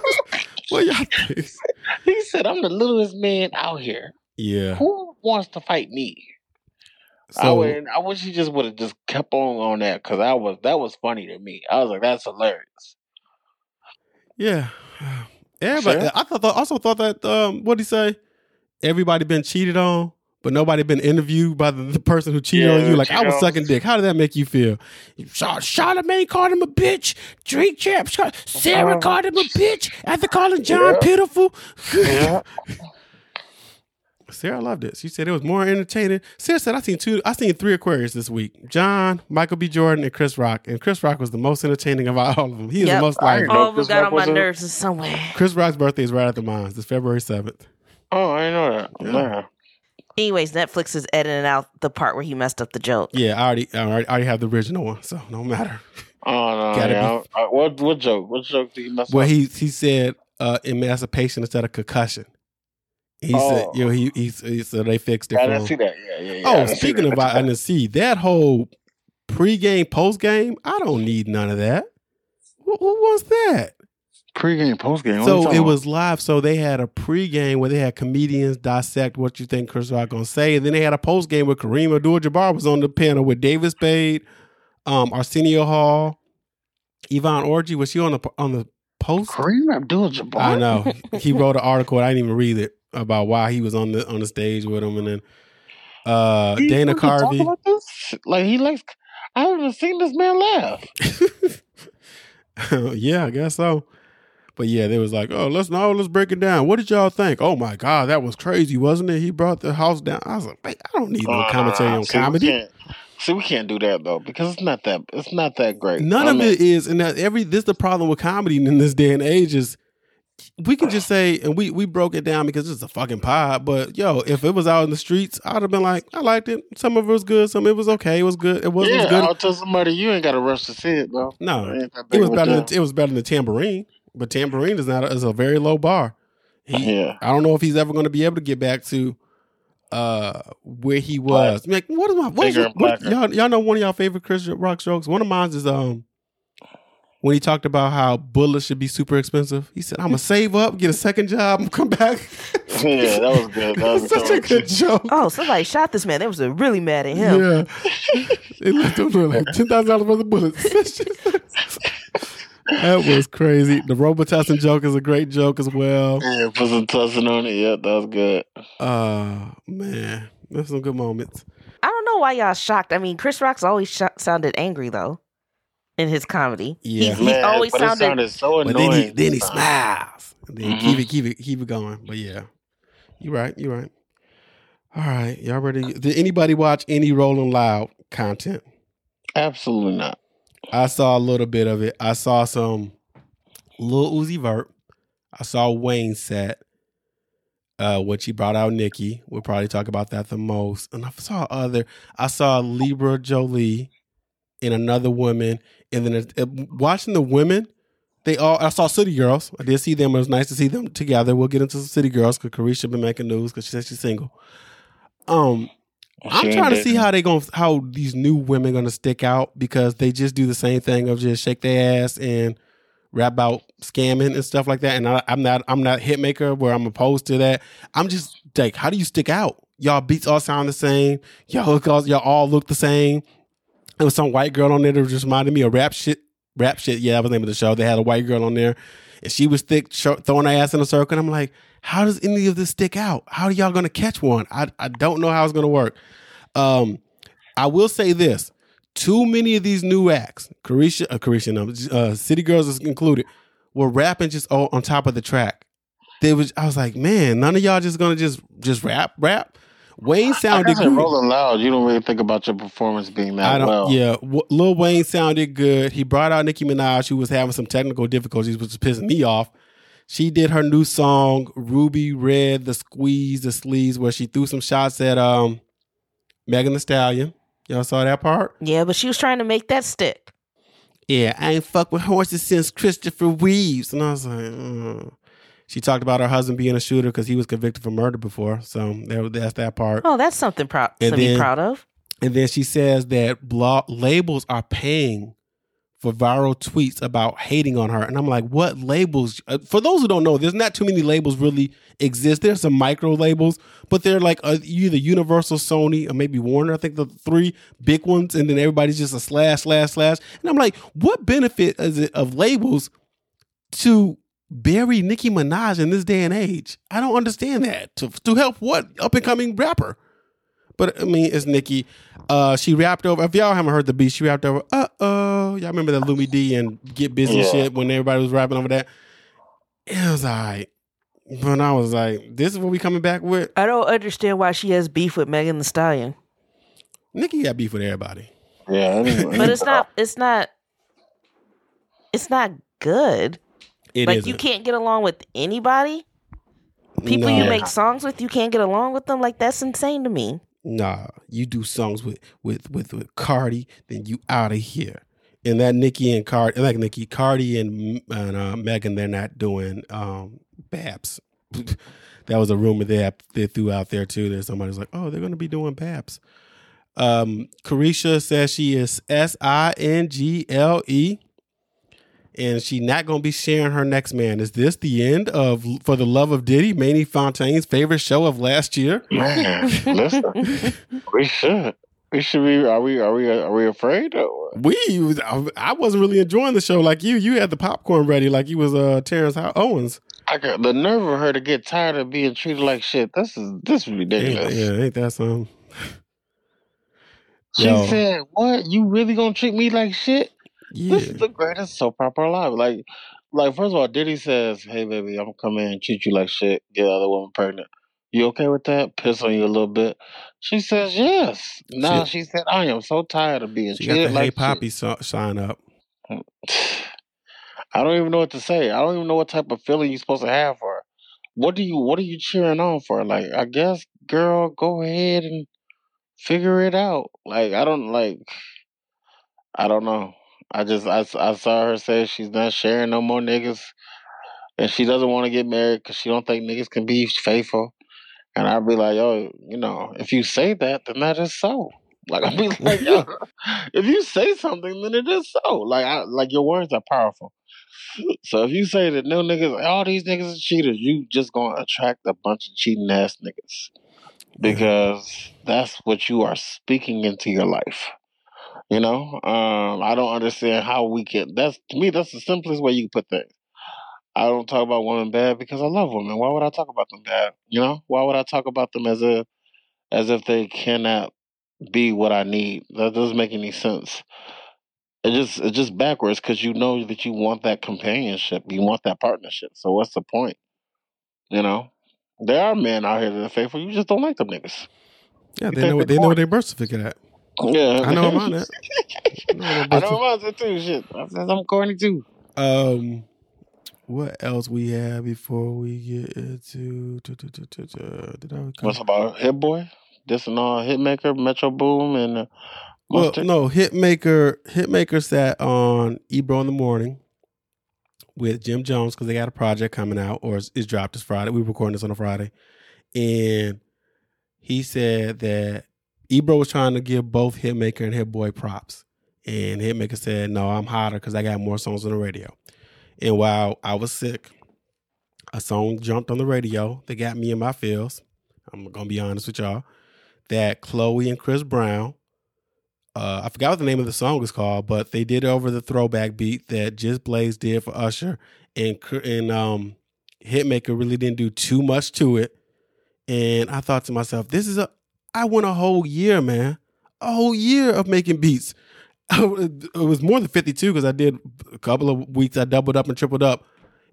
[SPEAKER 1] Well, y'all think?
[SPEAKER 3] he said, "I'm the littlest man out here.
[SPEAKER 1] Yeah.
[SPEAKER 3] Who wants to fight me?" I
[SPEAKER 1] So
[SPEAKER 3] would. I wish he just would have just kept on on that because I was that was funny to me. I was like, "That's hilarious."
[SPEAKER 1] yeah, everybody.
[SPEAKER 3] Sure.
[SPEAKER 1] I thought. Also thought that. Um, what did he say? Everybody been cheated on, but nobody been interviewed by the, the person who cheated on you. Like I was
[SPEAKER 3] on-
[SPEAKER 1] sucking dick. How did that make you feel? Shot, Charlamagne called him a bitch. Drake Champ. Sarah
[SPEAKER 3] Um,
[SPEAKER 1] called him a bitch after calling Jon
[SPEAKER 3] yeah.
[SPEAKER 1] pitiful.
[SPEAKER 3] Yeah.
[SPEAKER 1] Sarah loved it. She said it was more entertaining. Sarah said I seen two. I seen three Aquarius this week: Jon, Michael B. Jordan, and Chris Rock. And Chris Rock was the most entertaining of all of them. He is
[SPEAKER 2] Yep.
[SPEAKER 1] the most
[SPEAKER 3] I
[SPEAKER 1] lively.
[SPEAKER 3] didn't
[SPEAKER 2] All of them got on my nerves in some way.
[SPEAKER 1] Chris Rock's birthday is right after mine. It's February seventh.
[SPEAKER 3] Oh, I didn't know that.
[SPEAKER 1] Yeah.
[SPEAKER 3] Man.
[SPEAKER 2] Anyways, Netflix is editing out the part where he messed up the joke.
[SPEAKER 1] Yeah, I already, I already, I already have the original one, so no matter.
[SPEAKER 3] Oh no!
[SPEAKER 1] Gotta
[SPEAKER 3] Yeah. I- I- what what joke? What joke did he mess
[SPEAKER 1] Well,
[SPEAKER 3] up?
[SPEAKER 1] Well, he he said uh, emancipation instead of concussion. He said,
[SPEAKER 3] Oh.
[SPEAKER 1] you know, he, he he so they fixed it.
[SPEAKER 3] I didn't see that. Yeah, yeah. yeah.
[SPEAKER 1] Oh, speaking
[SPEAKER 3] that.
[SPEAKER 1] of I didn't see that whole pregame, postgame. I don't need none of that. Who, who wants that?
[SPEAKER 3] Pregame, postgame. what
[SPEAKER 1] So it was live. So they had a pregame where they had comedians dissect what you think Chris Rock gonna say, and then they had a postgame where Kareem Abdul-Jabbar was on the panel with David Spade, um, Arsenio Hall, Yvonne Orji. Was she on the on the post?
[SPEAKER 3] Kareem Abdul-Jabbar.
[SPEAKER 1] I know he wrote an article. I didn't even read it about why he was on the on the stage with him, and then uh,
[SPEAKER 3] He
[SPEAKER 1] Dana Carvey.
[SPEAKER 3] Like he likes. I haven't seen this man laugh.
[SPEAKER 1] yeah, I guess so. But yeah, they was like, oh, let's no, let's break it down. What did y'all think? Oh my god, that was crazy, wasn't it? He brought the house down. I was like, wait, I don't need no
[SPEAKER 3] Uh,
[SPEAKER 1] commentary on
[SPEAKER 3] see,
[SPEAKER 1] comedy.
[SPEAKER 3] See, we can't do that though because it's not that it's not that great.
[SPEAKER 1] None
[SPEAKER 3] I
[SPEAKER 1] of
[SPEAKER 3] mean,
[SPEAKER 1] it is, and that every this is the problem with comedy in this day and age is we can just say, and we we broke it down because it's a fucking pod. But yo, if it was out in the streets, I'd have been like, I liked it. Some of it was good, some of it was okay. It was good. It wasn't
[SPEAKER 3] Yeah,
[SPEAKER 1] as good.
[SPEAKER 3] I'll tell somebody you ain't got to rush to see it though.
[SPEAKER 1] no,
[SPEAKER 3] It ain't that
[SPEAKER 1] it
[SPEAKER 3] big
[SPEAKER 1] was better. Than, it was better than the tambourine, but tambourine is not a, is a very low bar. He,
[SPEAKER 3] Yeah.
[SPEAKER 1] I don't know if he's ever going to be able to get back to uh where he was. Like, what is my what, is your, what y'all y'all know one of y'all favorite Chris Rock jokes? One of mine is um when he talked about how bullets should be super expensive. He said, "I'm gonna save up, get a second job, and come back."
[SPEAKER 3] Yeah, that was good. That was a
[SPEAKER 1] such a
[SPEAKER 3] good
[SPEAKER 1] good joke.
[SPEAKER 2] Oh, somebody shot this man. They was really mad at him.
[SPEAKER 1] Yeah, they left him with like ten thousand dollars worth of bullets. That was crazy. The Robitussin joke is a great joke as well.
[SPEAKER 3] Yeah, put some tussin on it. Yeah, that was good.
[SPEAKER 1] Uh man, That's some good moments.
[SPEAKER 2] I don't know why y'all shocked. I mean, Chris Rock's always sh- sounded angry though in his comedy.
[SPEAKER 1] Yeah.
[SPEAKER 2] he, he
[SPEAKER 3] Man,
[SPEAKER 2] always
[SPEAKER 3] but
[SPEAKER 2] sounded.
[SPEAKER 3] it sounded so
[SPEAKER 1] But
[SPEAKER 3] annoying.
[SPEAKER 1] then he then he smiles. And then
[SPEAKER 3] Mhm.
[SPEAKER 1] keep it keep it keep it going. But yeah, you're right. You're right. All right, y'all ready? Did anybody watch any Rolling Loud content?
[SPEAKER 3] Absolutely not.
[SPEAKER 1] I saw a little bit of it. I saw some Lil Uzi Vert. I saw Wayne set, uh, which he brought out Nicki. We'll probably talk about that the most. And I saw other. I saw Libra Jolie and another woman. And then uh, watching the women, they all. I saw City Girls. I did see them. It was nice to see them together. We'll get into some City Girls because Caresha been making news because she said she's single. Um, I'm trying to see how they going how these new women going to stick out because they just do the same thing of just shake their ass and rap about scamming and stuff like that. And I, I'm not I'm not hit maker where I'm opposed to that. I'm just like, how do you stick out? Y'all beats all sound the same. Y'all hook all, y'all all look the same. There was some white girl on there that just reminded me of rap shit. Rap shit. Yeah, that was the name of the show. They had a white girl on there, and she was thick, throwing her ass in a circle. And I'm like, how does any of this stick out? How are y'all gonna catch one? I I don't know how it's gonna work. Um, I will say this: too many of these new acts, Caresha, uh, Caresha, no, uh, City Girls is included, were rapping just all on top of the track. They was, I was like, man, none of y'all just gonna just just rap, rap. Wayne sounded good.
[SPEAKER 3] in Rolling Loud, you don't really think about your performance being that
[SPEAKER 1] I don't.
[SPEAKER 3] well.
[SPEAKER 1] Yeah, w- Lil Wayne sounded good. He brought out Nicki Minaj, who was having some technical difficulties, which was pissing me off. She did her new song "Ruby Red," the squeeze, the sleeves, where she threw some shots at um Megan Thee Stallion. Y'all saw that part?
[SPEAKER 2] Yeah, but she was trying to make that stick.
[SPEAKER 1] Yeah, I ain't fuck with horses since Christopher Reeves, and I was like, mm. she talked about her husband being a shooter because he was convicted for murder before. So that, that's that part.
[SPEAKER 2] Oh, that's something proud
[SPEAKER 1] And
[SPEAKER 2] to be proud of.
[SPEAKER 1] And then she says that blog labels are paying for viral tweets about hating on her. And I'm like, what labels? Uh, for those who don't know, there's not too many labels really exist. There's some micro labels, but they're like uh, either Universal, Sony, or maybe Warner. I think the three big ones. And then everybody's just a slash, slash, slash. And I'm like, what benefit is it of labels to bury Nicki Minaj in this day and age? I don't understand that. To, to help what up and coming rapper? But I mean, it's Nicki. Uh, she rapped over. If y'all haven't heard the beat, she rapped over. Uh oh, y'all remember that Lumidee and Get Busy
[SPEAKER 3] Yeah.
[SPEAKER 1] shit when everybody was rapping over that. It was alright, but I was like, this is what we coming back with.
[SPEAKER 2] I don't understand why she has beef with Megan Thee Stallion.
[SPEAKER 1] Nicki got beef with everybody.
[SPEAKER 3] Yeah, anyway.
[SPEAKER 2] But it's not it's not it's not good.
[SPEAKER 1] It
[SPEAKER 2] like
[SPEAKER 1] isn't.
[SPEAKER 2] you can't get along with anybody. People
[SPEAKER 1] no,
[SPEAKER 2] you make songs with, you can't get along with them. Like that's insane to me.
[SPEAKER 1] Nah, you do songs with with with with Cardi, then you out of here. And that Nicki and Cardi, like Nicki, Cardi and and uh, Megan, they're not doing um Babs. that was a rumor they they threw out there too. That somebody's like, oh, they're gonna be doing Babs. Um, Caresha says she is S I N G L E, and she not gonna be sharing her next man. Is this the end of For the Love of Diddy, Manny Fontaine's favorite show of last year?
[SPEAKER 3] Man, listen, we should. We should be. Are we? Are we? Are we afraid? Or
[SPEAKER 1] we I wasn't really enjoying the show like you. You had the popcorn ready like you was uh Terrence Owens.
[SPEAKER 3] I got the nerve of her to get tired of being treated like shit. This is this is
[SPEAKER 1] Ain't,
[SPEAKER 3] ridiculous.
[SPEAKER 1] yeah, ain't that some?
[SPEAKER 3] She
[SPEAKER 1] Yo.
[SPEAKER 3] said, "What? You really gonna treat me like shit?
[SPEAKER 1] Yeah,
[SPEAKER 3] This is the greatest soap opera alive. Like, like first of all, Diddy says, "Hey, baby, I'm gonna come in and treat you like shit, get other woman pregnant. You okay with that? Piss on you a little bit." She says, "Yes." Now
[SPEAKER 1] She-
[SPEAKER 3] she said, "I am so tired of being
[SPEAKER 1] She got the
[SPEAKER 3] treated
[SPEAKER 1] Hey
[SPEAKER 3] like shit."
[SPEAKER 1] Poppy so- sign up. Mm.
[SPEAKER 3] I don't even know what to say. I don't even know what type of feeling you're supposed to have for her. What do you What are you cheering on for? Like, I guess, girl, go ahead and figure it out. Like, I don't like. I don't know. I just I, I saw her say she's not sharing no more niggas, and she doesn't want to get married because she don't think niggas can be faithful. And I'd be like, yo, you know, if you say that, then that is so. Like I'd be like, yo, if you say something, then it is so. Like I like your words are powerful. So if you say that no niggas, all these niggas are cheaters, you just gonna attract a bunch of cheating ass niggas because that's what you are speaking into your life. You know, um, I don't understand how we can. That's to me, that's the simplest way you can put things. I don't talk about women bad because I love women. Why would I talk about them bad? You know, why would I talk about them as if as if they cannot be what I need? That doesn't make any sense. It just it's just backwards because you know that you want that companionship, you want that partnership. So what's the point? You know, there are men out here that are faithful. You just don't like them niggas.
[SPEAKER 1] Yeah, they know
[SPEAKER 3] they're
[SPEAKER 1] they know
[SPEAKER 3] corny.
[SPEAKER 1] their birth certificate at.
[SPEAKER 3] Yeah,
[SPEAKER 1] I know I'm on it. I know I'm
[SPEAKER 3] on it too. Shit, I'm corny too.
[SPEAKER 1] Um, what else we have before we get into?
[SPEAKER 3] What's about Hit Boy? This and all Hitmaka, Metro Boomin, and uh,
[SPEAKER 1] Well, no, Hitmaka Hitmaka sat on Ebro in the morning with Jim Jones because they got a project coming out or it's, it's dropped this Friday. We recording this on a Friday, and he said that Ebro was trying to give both Hitmaka and Hitboy props, and Hitmaka said, "No, I'm hotter because I got more songs on the radio." And while I was sick, a song jumped on the radio that got me in my feels. I'm gonna be honest with y'all. That Chloe and Chris Brown uh, I forgot what the name of the song is called, but they did it over the throwback beat that Just Blaze did for Usher, and and um, Hitmaka really didn't do too much to it. And I thought to myself, this is a I went a whole year, man, a whole year of making beats. it was more than fifty two because I did a couple of weeks. I doubled up and tripled up,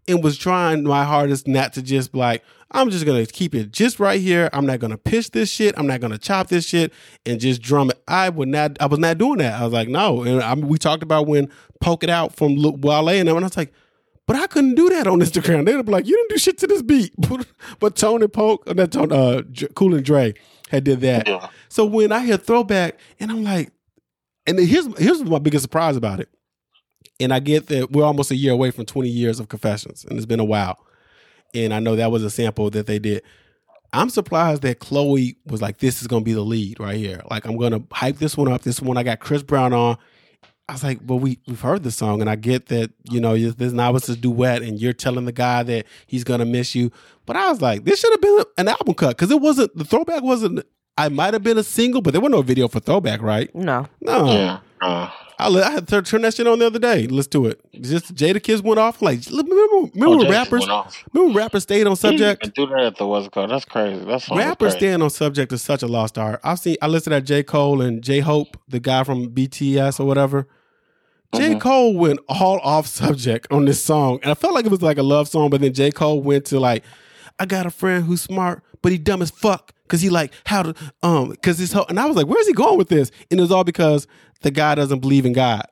[SPEAKER 1] and was trying my hardest not to just like I'm just gonna keep it just right here. I'm not gonna pitch this shit. I'm not gonna chop this shit and just drum it. I would not. I was not doing that. I was like, no. And I, we talked about when poke it out from Wale and them, and I was like, but I couldn't do that on Instagram. They'd be like, you didn't do shit to this beat. but Tony Poke, uh, not Tony, uh, Cool and Dre did that.
[SPEAKER 3] Yeah.
[SPEAKER 1] So when I hear throwback, and I'm like, and here's here's my biggest surprise about it. And I get that we're almost a year away from 20 years of confessions, and it's been a while. And I know that was a sample that they did. I'm surprised that Chloe was like, "This is gonna be the lead right here. Like, I'm gonna hype this one up. This one I got Chris Brown on." I was like, "Well, we we've heard the song, and I get that you know this now it's a duet, and you're telling the guy that he's gonna miss you." But I was like, "This should have been an album cut because it wasn't the throwback wasn't. I might have been a single, but there was no video for throwback, right?
[SPEAKER 2] No.
[SPEAKER 1] No,
[SPEAKER 3] Yeah. Uh,
[SPEAKER 1] I, I had to turn that shit on the other day. Let's do it. Just Jadakiss went off. Like, remember, remember
[SPEAKER 3] oh,
[SPEAKER 1] rappers? Remember rappers stayed on subject?
[SPEAKER 3] do that at the it called. That's crazy. That's
[SPEAKER 1] Rappers
[SPEAKER 3] crazy.
[SPEAKER 1] staying on subject is such a lost art. I've seen I listened to J. Cole and J Hope, the guy from BTS or whatever. J.
[SPEAKER 3] Mhm.
[SPEAKER 1] Cole went all off subject on this song. And I felt like it was like a love song, but then J. Cole went to like, I got a friend who's smart, but he dumb as fuck. Cause he like how to um cause his whole and I was like, where's he going with this? And it was all because the guy doesn't believe in God.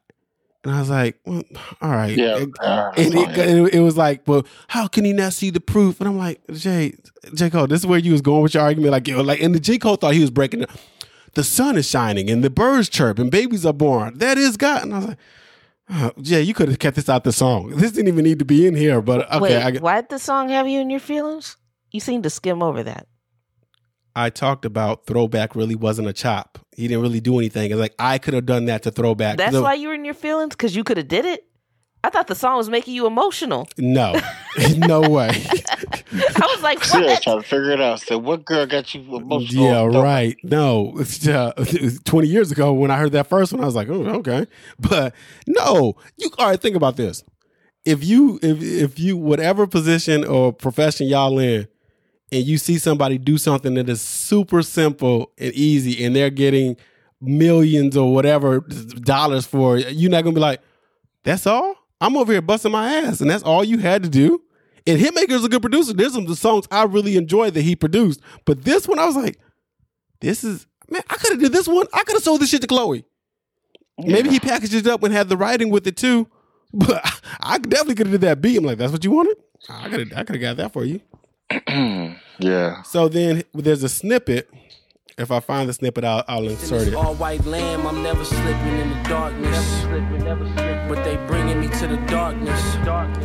[SPEAKER 1] And I was like, well, all right.
[SPEAKER 3] Yeah.
[SPEAKER 1] And-
[SPEAKER 3] uh,
[SPEAKER 1] and
[SPEAKER 3] song,
[SPEAKER 1] it, it was like, well, how can he not see the proof? And I'm like, Jay, J. Cole, this is where you was going with your argument. Like, yo, like, and the J. Cole thought he was breaking it. The sun is shining and the birds chirp and babies are born. That is God. And I was like, oh, Jay, you could have kept this out the song. This didn't even need to be in here. But okay,
[SPEAKER 2] Wait,
[SPEAKER 1] I, get-
[SPEAKER 2] why did the song have you in your feelings? You seem to skim over that.
[SPEAKER 1] I talked about throwback really wasn't a chop. He didn't really do anything. It's like I could have done that to throwback.
[SPEAKER 2] That's
[SPEAKER 1] The-
[SPEAKER 2] why you were in your feelings because you could have did it. I thought the song was making you emotional.
[SPEAKER 1] No, no way.
[SPEAKER 2] I was like,
[SPEAKER 3] She was
[SPEAKER 2] what?
[SPEAKER 3] trying to figure it out. Said, what girl got you emotional?
[SPEAKER 1] Yeah,
[SPEAKER 3] No.
[SPEAKER 1] right. No, it's, uh, 20 years ago when I heard that first one, I was like, oh, okay. But no, you all right, think about this. If you if if you whatever position or profession y'all in and you see somebody do something that is super simple and easy and they're getting millions or whatever dollars for it, you're not gonna be like, that's all? I'm over here busting my ass, and that's all you had to do. And Hitmaka's a good producer. There's some of the songs I really enjoy that he produced, but this one I was like, this is man. I could have did this one. I could have sold this shit to Chloe. Maybe he packaged it up and had the writing with it too. But I definitely could have did that beat. I'm like, that's what you wanted. I could have. I could have got that for you.
[SPEAKER 3] yeah.
[SPEAKER 1] So then there's a snippet. If I find the snippet, I'll, I'll insert it.
[SPEAKER 5] All white lamb, I'm never slipping in the darkness. But they bringing me to the darkness.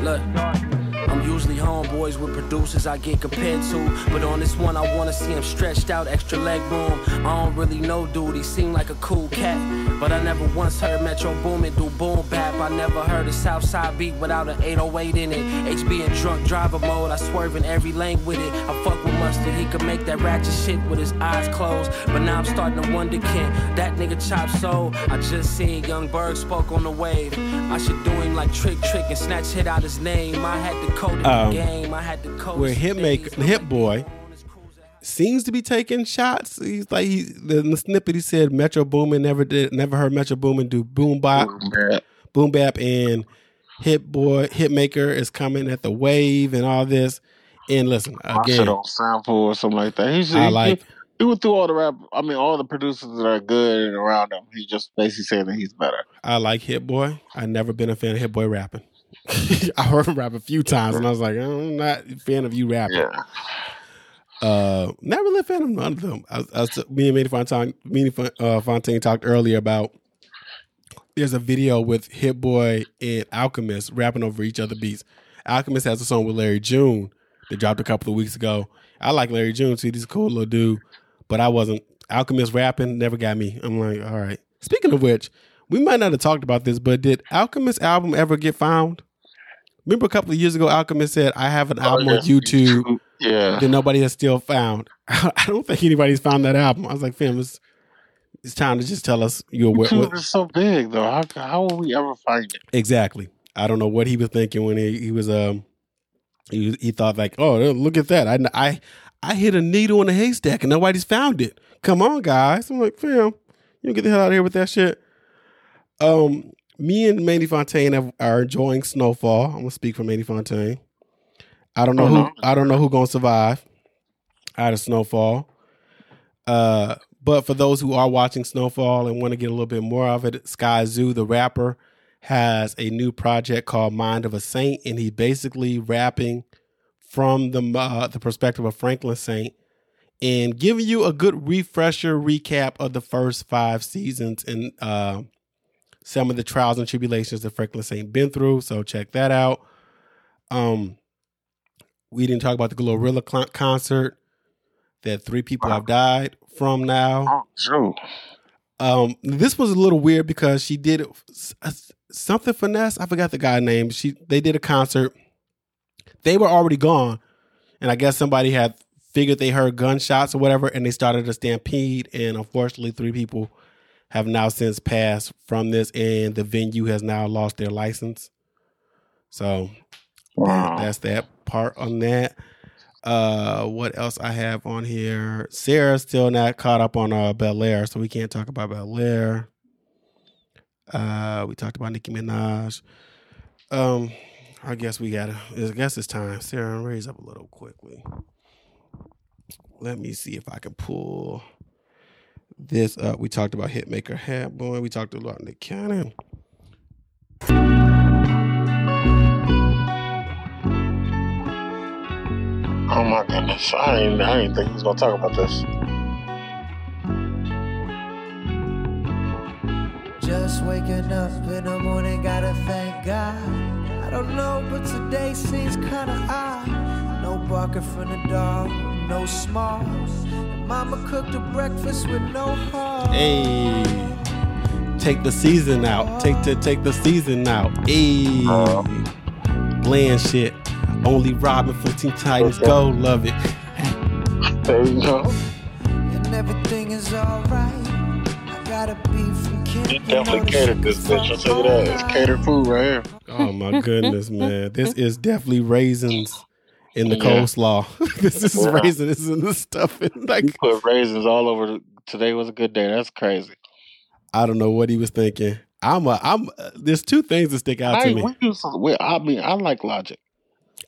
[SPEAKER 5] Look. I'm usually homeboys with producers I get compared to. But on this one, I wanna see him stretched out, extra leg room. I don't really know, dude. He seemed like a cool cat. But I never once heard Metro Boomin do boom bap. I never heard a Southside beat without an 808 in it. HB in drunk driver mode, I swerve in every lane with it. I fuck with Mustard, he could make that ratchet shit with his eyes closed. But now I'm starting to wonder, can that nigga chop soul? I just seen Yung Berg spoke on the wave. I should do him like Trick Trick and snatch hit out his name. I had to
[SPEAKER 1] Um,
[SPEAKER 5] game, I had
[SPEAKER 1] Where Hitmaka, Hit Boy, seems to be taking shots. He's like he in the snippet he said Metro Boomin never did never heard Metro Boomin do boom bop, boom bap, and Hit Boy Hitmaka is coming at the wave and all this. And listen
[SPEAKER 3] My shit
[SPEAKER 1] again,
[SPEAKER 3] on sample or something like that. He's,
[SPEAKER 1] I like
[SPEAKER 3] he, he went through all the rap. I mean, all the producers that are good around him. He just basically saying that he's better.
[SPEAKER 1] I like Hit Boy. I never been a fan of Hit Boy rapping. I heard him rap a few times, and I was like, I'm not a fan of you rapping.
[SPEAKER 3] Yeah.
[SPEAKER 1] Uh, not really a fan of none of them. I, I was, me and Manny Fontaine, me and uh, Fontaine talked earlier about. There's a video with Hit Boy and Alchemist rapping over each other beats. Alchemist has a song with Larry June that dropped a couple of weeks ago. I like Larry June too. He's a cool little dude, but I wasn't. Alchemist rapping never got me. I'm like, all right. Speaking of which, we might not have talked about this, but did Alchemist album ever get found? Remember a couple of years ago, Alchemist said, "I have an album
[SPEAKER 3] Oh,
[SPEAKER 1] on YouTube."
[SPEAKER 3] Yeah.
[SPEAKER 1] that nobody has still found. I don't think anybody's found that album. I was like, fam, it's, it's time to just tell us you're what,
[SPEAKER 3] YouTube is so big though. How how will we ever find it?
[SPEAKER 1] exactly. I don't know what he was thinking when he, he was um he he thought like, oh look at that. I I I hit a needle in a haystack and nobody's found it. Come on, guys. I'm like, fam, you don't get the hell out of here with that shit. Um, me and Manny Fontaine have, are enjoying Snowfall. I'm gonna speak for Manny Fontaine. I don't know
[SPEAKER 3] Oh,
[SPEAKER 1] who
[SPEAKER 3] no.
[SPEAKER 1] I don't know who gonna survive out of Snowfall. Uh, but for those who are watching Snowfall and want to get a little bit more of it, Skyzoo, the rapper, has a new project called Mind of a Saint, and he's basically rapping from the uh, the perspective of Franklin Saint and giving you a good refresher recap of the first five seasons and uh, some of the trials and tribulations that Franklin Saint been through. So check that out. Um, we didn't talk about the Glorilla concert that three people have died from now.
[SPEAKER 3] Oh, true.
[SPEAKER 1] Um, this was a little weird because she did s- something finesse. I forgot the guy name. She they did a concert. They were already gone, and I guess somebody had figured they heard gunshots or whatever, and they started a stampede. And unfortunately, three people have now since passed from this, and the venue has now lost their license. So
[SPEAKER 3] Wow.
[SPEAKER 1] that's that part on that. Uh, what else I have on here? Sarah's still not caught up on uh Bel Air, so we can't talk about Bel Air. Uh, we talked about Nicki Minaj. Um, I guess we gotta. I guess it's time. Sarah, raise up a little quickly. Let me see if I can pull this up. We talked about Hitmaka Hit Boy. We talked about Nick Cannon.
[SPEAKER 3] Oh my goodness. I didn't I didn't think he was gonna talk about this.
[SPEAKER 6] Just waking up in the morning, gotta thank God. I don't know, but today seems kinda odd. No barking from the dog, no smalls. Mama cooked a breakfast with no heart.
[SPEAKER 1] Hey, take the season out. Take the take the season out. Hey, bland shit. Only Robin from Teen Titans Go. Love it.
[SPEAKER 3] There you go.
[SPEAKER 6] And everything is alright. I got a beat from Kim.
[SPEAKER 3] He definitely catered this bitch. I'll tell you that. It's catered food right here.
[SPEAKER 1] Oh my goodness, man. This is definitely raisins in the
[SPEAKER 3] Yeah.
[SPEAKER 1] coleslaw. this is
[SPEAKER 3] Yeah.
[SPEAKER 1] raisins in the stuffing. Like
[SPEAKER 3] put raisins all over. The, today was a good day. That's crazy.
[SPEAKER 1] I don't know what he was thinking. I'm a I'm. Uh, there's two things that stick out
[SPEAKER 3] I,
[SPEAKER 1] to me.
[SPEAKER 3] we do some, we, I mean, I like Logic.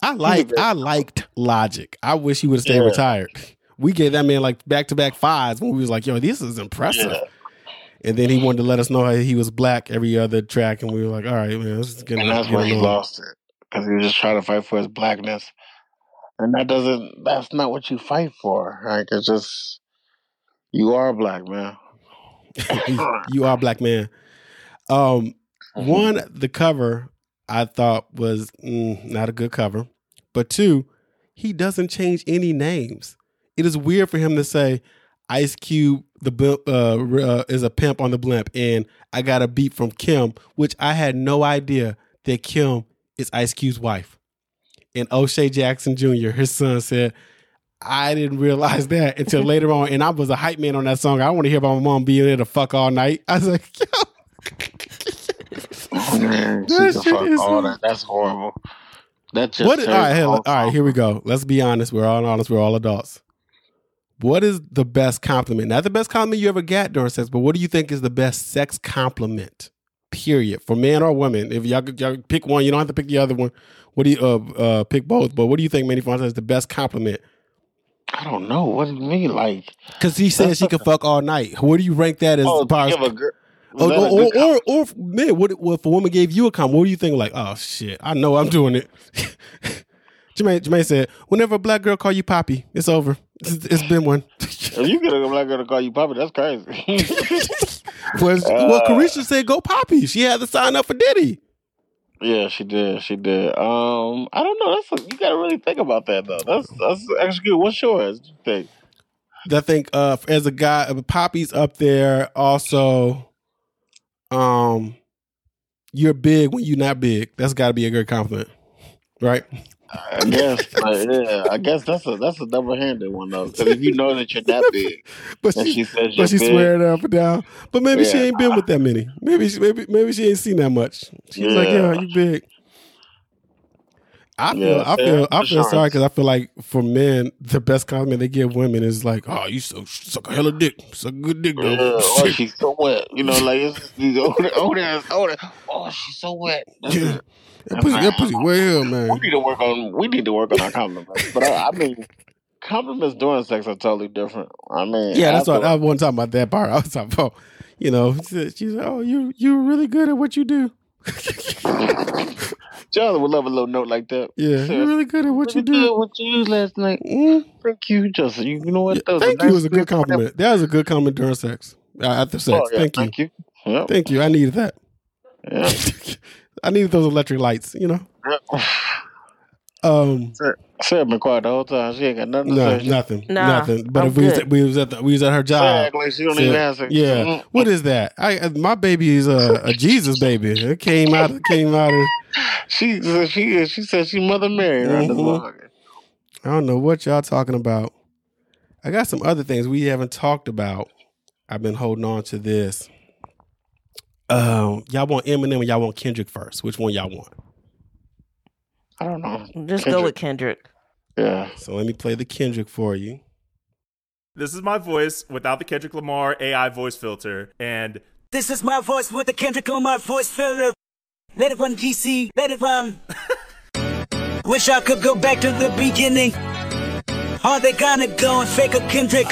[SPEAKER 1] I like I liked Logic. I wish he would have stayed
[SPEAKER 3] Yeah.
[SPEAKER 1] retired. We gave that man like back to back fives when we was like, yo, this is impressive.
[SPEAKER 3] Yeah.
[SPEAKER 1] And then he wanted to let us know how he was black every other track, and we were like, all right, man, this is getting,
[SPEAKER 3] And that's where he lost it because he was just trying to fight for his blackness, and that doesn't. That's not what you fight for. Like it's just you are black, man.
[SPEAKER 1] you are a black man. Um,
[SPEAKER 3] Mm-hmm.
[SPEAKER 1] one, the cover I thought was mm, not a good cover, but two, he doesn't change any names. It is weird for him to say Ice Cube the uh, uh, is a pimp on the blimp, and I got a beat from Kim, which I had no idea that Kim is Ice Cube's wife. And O'Shea Jackson Jr., his son, said, I didn't realize that until later on. And I was a hype man on that song. I don't want to hear about my mom being there to fuck all night. I was like, yo.
[SPEAKER 3] Man,
[SPEAKER 1] That shit
[SPEAKER 3] fuck
[SPEAKER 1] is-
[SPEAKER 3] all that. That's horrible. That just
[SPEAKER 1] What? All right,
[SPEAKER 3] whole
[SPEAKER 1] all right. Here we go. Let's be honest. We're all honest. We're all adults. What is the best compliment? Not the best compliment you ever got during sex, but what do you think is the best sex compliment? Period. For man or woman. If y'all, could- y'all pick one, you don't have to pick the other one. What do you uh, uh pick both? But what do you think Manny Fontaine is the best compliment?
[SPEAKER 3] I don't know. What do you mean? Like,
[SPEAKER 1] Because he said she could fuck all night. Where do you rank that as
[SPEAKER 3] oh,
[SPEAKER 1] as
[SPEAKER 3] give a girl.
[SPEAKER 1] Or,
[SPEAKER 3] was that
[SPEAKER 1] or, or, or, man, what, if a woman gave you a compliment? What do you think? Like, oh shit, I know I'm doing it. Jermaine, Jermaine said, whenever a black girl call you poppy, it's over. It's, it's been one.
[SPEAKER 3] if you get a black girl to call you poppy, that's crazy.
[SPEAKER 1] Well,
[SPEAKER 3] Uh,
[SPEAKER 1] Caresha said go poppy. She had to sign up for Diddy.
[SPEAKER 3] Yeah, she did. She did. Um, I don't know. That's a, you got to really think about that though. That's that's actually good. What's yours? You think?
[SPEAKER 1] I think uh, as a guy, uh, Poppy's up there. Also, um, you're big when you're not big. That's got to be a good compliment, right?
[SPEAKER 3] I guess. like, yeah, I guess that's a that's a double handed one though. Because if you know that you're that big,
[SPEAKER 1] But she,
[SPEAKER 3] she says
[SPEAKER 1] but she
[SPEAKER 3] big,
[SPEAKER 1] swearing up and down. But maybe she ain't been with that many. Maybe she, maybe maybe she ain't seen that much. She's like,
[SPEAKER 3] Yeah.
[SPEAKER 1] yeah, you big. I feel
[SPEAKER 3] Yeah,
[SPEAKER 1] I feel
[SPEAKER 3] yeah,
[SPEAKER 1] I feel sorry because I feel like for men the best compliment they give women is like, oh, you so suck a hell of dick, suck a good dick
[SPEAKER 3] Yeah,
[SPEAKER 1] though.
[SPEAKER 3] oh, she's so wet. You know, like it's these older, older, older. Oh, she's so wet. That's
[SPEAKER 1] Yeah.
[SPEAKER 3] it.
[SPEAKER 1] That pussy, that pussy way here, man.
[SPEAKER 3] We need to work on. We need to work on our compliments. But I, I mean, compliments during sex are totally different. I mean,
[SPEAKER 1] Yeah, that's what I wasn't talking about that part. I was talking about, you know, she said, oh, you you're really good at what you do.
[SPEAKER 3] Charlie would love a little note like that.
[SPEAKER 1] Yeah, you're really good at what you
[SPEAKER 3] Really
[SPEAKER 1] do.
[SPEAKER 3] What you used last night?
[SPEAKER 1] Mm.
[SPEAKER 3] Thank you, Justin. You, you know what? Was
[SPEAKER 1] Thank
[SPEAKER 3] a
[SPEAKER 1] you was a good compliment. That was a good compliment during sex. Uh, after sex.
[SPEAKER 3] Oh, yeah,
[SPEAKER 1] thank you.
[SPEAKER 3] Thank you. Yep.
[SPEAKER 1] Thank you. I needed that.
[SPEAKER 3] Yeah.
[SPEAKER 1] I needed those electric lights, you know?
[SPEAKER 3] Yep.
[SPEAKER 1] Um
[SPEAKER 3] Sarah been quiet the whole time. She ain't got nothing to
[SPEAKER 1] no,
[SPEAKER 3] say.
[SPEAKER 1] Nothing.
[SPEAKER 2] Nah,
[SPEAKER 1] nothing. But
[SPEAKER 2] I'm
[SPEAKER 1] if we was, at, we was at the, we was at her job.
[SPEAKER 3] act like she don't
[SPEAKER 1] said-
[SPEAKER 3] even answer.
[SPEAKER 1] yeah.
[SPEAKER 3] Mm.
[SPEAKER 1] What is that? I uh, my baby is a, a Jesus baby. It came out came out of
[SPEAKER 3] She she she said she Mother Mary. Right
[SPEAKER 1] Mhm. I don't know what y'all talking about. I got some other things we haven't talked about. I've been holding on to this. Um, y'all want Eminem or y'all want Kendrick first? Which one y'all want?
[SPEAKER 3] I don't know.
[SPEAKER 2] Just go with Kendrick.
[SPEAKER 3] Yeah.
[SPEAKER 1] So let me play the Kendrick for you.
[SPEAKER 7] This is my voice without the Kendrick Lamar AI voice filter. And
[SPEAKER 8] This is my voice with the Kendrick Lamar voice filter. Let it run DC, let it run. Wish I could go back to the beginning. Are they gonna go and fake a Kendrick?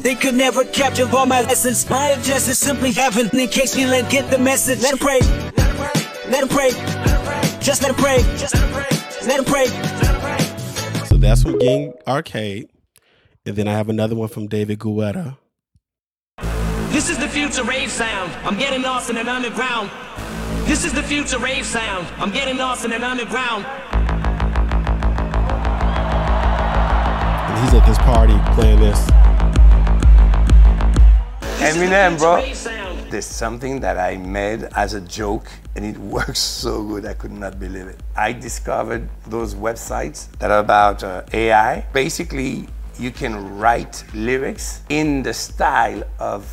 [SPEAKER 7] No.
[SPEAKER 8] They could never capture all my lessons. My objective is simply heaven. In case you let get the message, let him pray. Let him pray. Just let him pray. Just let him pray.
[SPEAKER 1] So that's from Ging Arcade. And then I have another one from David Guetta.
[SPEAKER 8] This is the future rave sound. I'm getting lost in an underground. This is the future rave sound. I'm getting lost in an underground.
[SPEAKER 1] And he's at this party playing this.
[SPEAKER 9] Eminem, bro. There's something that I made as a joke and it works so good I could not believe it. I discovered those websites that are about uh, AI. Basically, you can write lyrics in the style of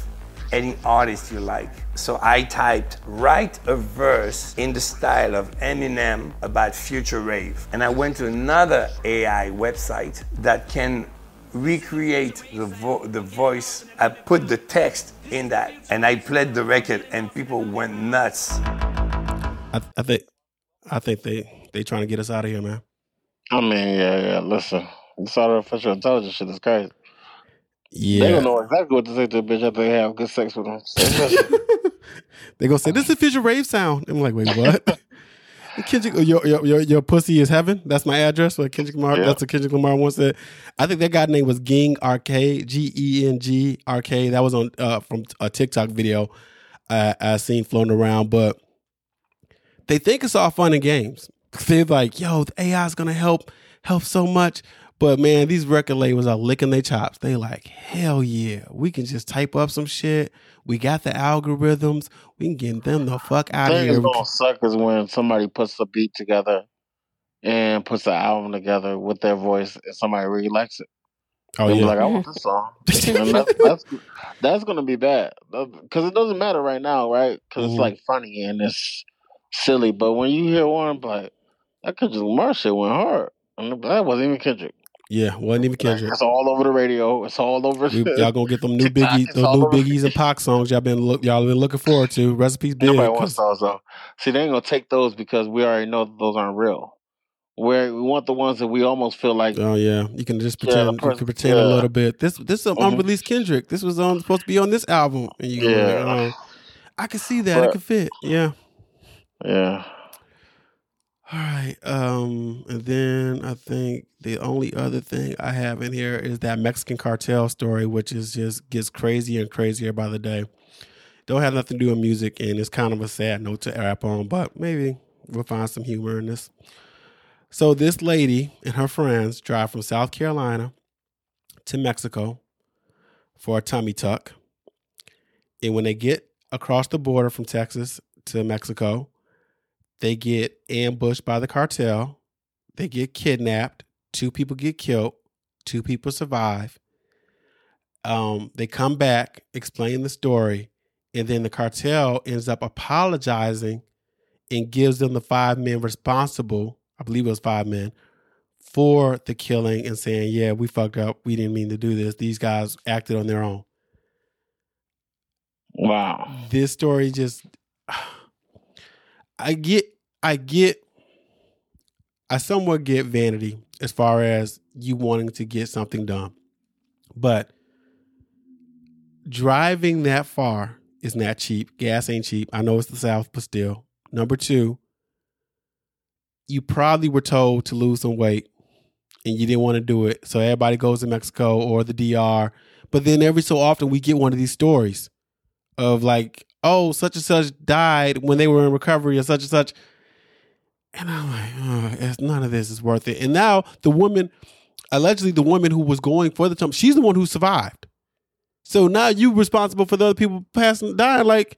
[SPEAKER 9] any artist you like. So I typed, write a verse in the style of Eminem about future rave. And I went to another AI website that can recreate the vo- the voice. I put the text in that, and I played the record, and people went nuts.
[SPEAKER 1] I, I think, I think they they trying to get us out of here, man.
[SPEAKER 3] I mean, yeah, yeah. Listen, this artificial intelligence shit is crazy.
[SPEAKER 1] Yeah.
[SPEAKER 3] They don't know exactly what to say to a bitch after they have good sex with them.
[SPEAKER 1] they gonna say this is official rave sound. I'm like, wait, what? Kendrick, your, your your your pussy is heaven. That's my address. What Kendrick Lamar?
[SPEAKER 3] Yeah.
[SPEAKER 1] That's what Kendrick Lamar once said. I think that guy name was Ging Arcade, G E N G Arcade. That was on uh, from a TikTok video uh, I seen floating around. But they think it's all fun and games. They're like, yo, the AI is gonna help help so much. But man, these record labels are licking their chops. They like, hell yeah, we can just type up some shit. We got the algorithms. We can get them the fuck out of
[SPEAKER 3] thing
[SPEAKER 1] here.
[SPEAKER 3] suck is when somebody puts a beat together and puts an album together with their voice and somebody really likes it.
[SPEAKER 1] Oh
[SPEAKER 3] They'll
[SPEAKER 1] yeah,
[SPEAKER 3] like, I want this song. that's, that's that's gonna be bad uh, because it doesn't matter right now, right? Because it's mm-hmm. like funny and it's silly. But when you hear one, like that Kendrick Lamar shit went hard, and that wasn't even Kendrick.
[SPEAKER 1] Yeah. Wasn't even Kendrick.
[SPEAKER 3] it's all over the radio. It's all over.
[SPEAKER 1] We, y'all gonna get them new biggies, those new biggies and Pac songs y'all been look, y'all been looking forward to. Recipes big.
[SPEAKER 3] Nobody wants those though. See, they ain't gonna take those because we already know that those aren't real. Where we want the ones that we almost feel like
[SPEAKER 1] Oh yeah, you can just
[SPEAKER 3] Yeah, the
[SPEAKER 1] pretend. you can pretend a little bit. This this is an
[SPEAKER 3] Mhm.
[SPEAKER 1] unreleased Kendrick. This was on supposed to be on this album, and you
[SPEAKER 3] Yeah.
[SPEAKER 1] like, oh, I can see that. it could fit. Yeah.
[SPEAKER 3] yeah.
[SPEAKER 1] All right. Um, and then I think the only other thing I have in here is that Mexican cartel story, which is just gets crazier and crazier by the day. Don't have nothing to do with music, and it's kind of a sad note to rap on, but maybe we'll find some humor in this. So this lady and her friends drive from South Carolina to Mexico for a tummy tuck. And when they get across the border from Texas to Mexico, they get ambushed by the cartel. They get kidnapped. Two people get killed. Two people survive. Um, they come back, explain the story, and then the cartel ends up apologizing and gives them the five men responsible. I believe it was five men for the killing and saying, "Yeah, we fucked up. We didn't mean to do this. These guys acted on their own."
[SPEAKER 3] Wow.
[SPEAKER 1] this story just I get I get I somewhat get vanity as far as you wanting to get something done. But driving that far is not cheap. Gas ain't cheap. I know it's the South, but still. Number two, you probably were told to lose some weight and you didn't want to do it. So everybody goes to Mexico or the DR. But then every so often we get one of these stories of like, oh, such and such died when they were in recovery or such and such. And I'm like, oh, it's, none of this is worth it. And now the woman, allegedly the woman who was going for the tump, she's the one who survived. So now you responsible for the other people passing dying. Like,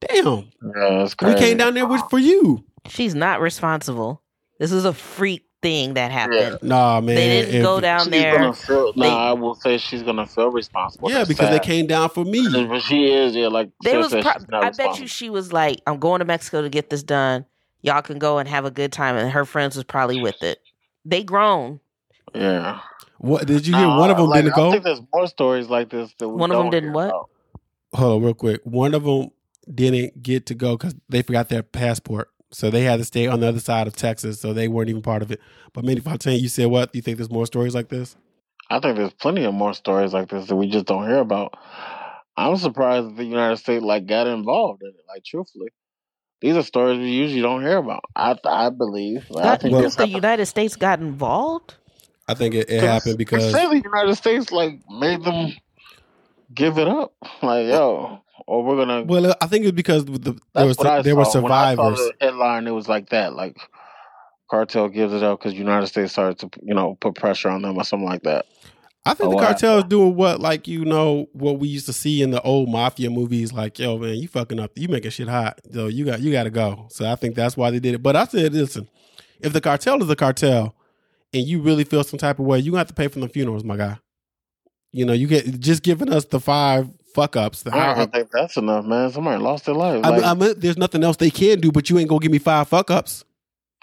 [SPEAKER 1] damn,
[SPEAKER 3] Yeah, that's
[SPEAKER 1] we came down there with, for you.
[SPEAKER 2] She's not responsible. This is a freak thing that happened.
[SPEAKER 1] Nah, man.
[SPEAKER 2] They didn't
[SPEAKER 1] if-
[SPEAKER 2] go down there.
[SPEAKER 3] gonna feel.
[SPEAKER 2] They-
[SPEAKER 3] Nah, I will say she's gonna feel responsible.
[SPEAKER 1] Yeah,
[SPEAKER 3] That's
[SPEAKER 1] because they came down for me.
[SPEAKER 3] But she is. Yeah, like
[SPEAKER 2] They was. Pro- I bet you she was like, "I'm going to Mexico to get this done. Y'all can go and have a good time." And her friends was probably with it. They grown.
[SPEAKER 3] Yeah.
[SPEAKER 1] What did you hear?
[SPEAKER 3] Nah,
[SPEAKER 1] one of them
[SPEAKER 3] like,
[SPEAKER 1] didn't go.
[SPEAKER 3] I
[SPEAKER 1] go.
[SPEAKER 3] think there's more stories like this that we
[SPEAKER 2] One of them didn't what?
[SPEAKER 3] about.
[SPEAKER 1] hold on real quick. One of them didn't get to go because they forgot their passport. So they had to stay on the other side of Texas. So they weren't even part of it. But Manny Fontaine, you said what? You think there's more stories like this?
[SPEAKER 3] I think there's plenty of more stories like this that we just don't hear about. I'm surprised that the United States like got involved in it. Like truthfully, these are stories we usually don't hear about. I I believe. Like, I
[SPEAKER 2] That,
[SPEAKER 3] think
[SPEAKER 1] Well-
[SPEAKER 2] you
[SPEAKER 3] this
[SPEAKER 2] think the
[SPEAKER 3] happened.
[SPEAKER 2] United States got involved?
[SPEAKER 1] I think it, it
[SPEAKER 3] 'Cause
[SPEAKER 1] happened
[SPEAKER 3] They
[SPEAKER 1] because
[SPEAKER 3] say the United States like made them give it up. Like yo, or we're gonna.
[SPEAKER 1] well, I think it's because the, there was there were
[SPEAKER 3] saw. Saw
[SPEAKER 1] survivors.
[SPEAKER 3] the headline, it was like that. Like cartel gives it up because United States started to you know put pressure on them or something like that.
[SPEAKER 1] I think the cartel is doing what, like you know, what we used to see in the old mafia movies. Like, yo, man, you fucking up, you making shit hot. So you got you got to go. So I think that's why they did it. But I said, listen, if the cartel is a cartel, and you really feel some type of way, you gonna have to pay for the funerals, my guy. You know, you get just giving us the five fuck ups. The,
[SPEAKER 3] I
[SPEAKER 1] I,
[SPEAKER 3] don't think that's enough, man. Somebody lost their life.
[SPEAKER 1] I,
[SPEAKER 3] Like,
[SPEAKER 1] I mean, there's nothing else they can do, but you ain't gonna give me five fuck ups.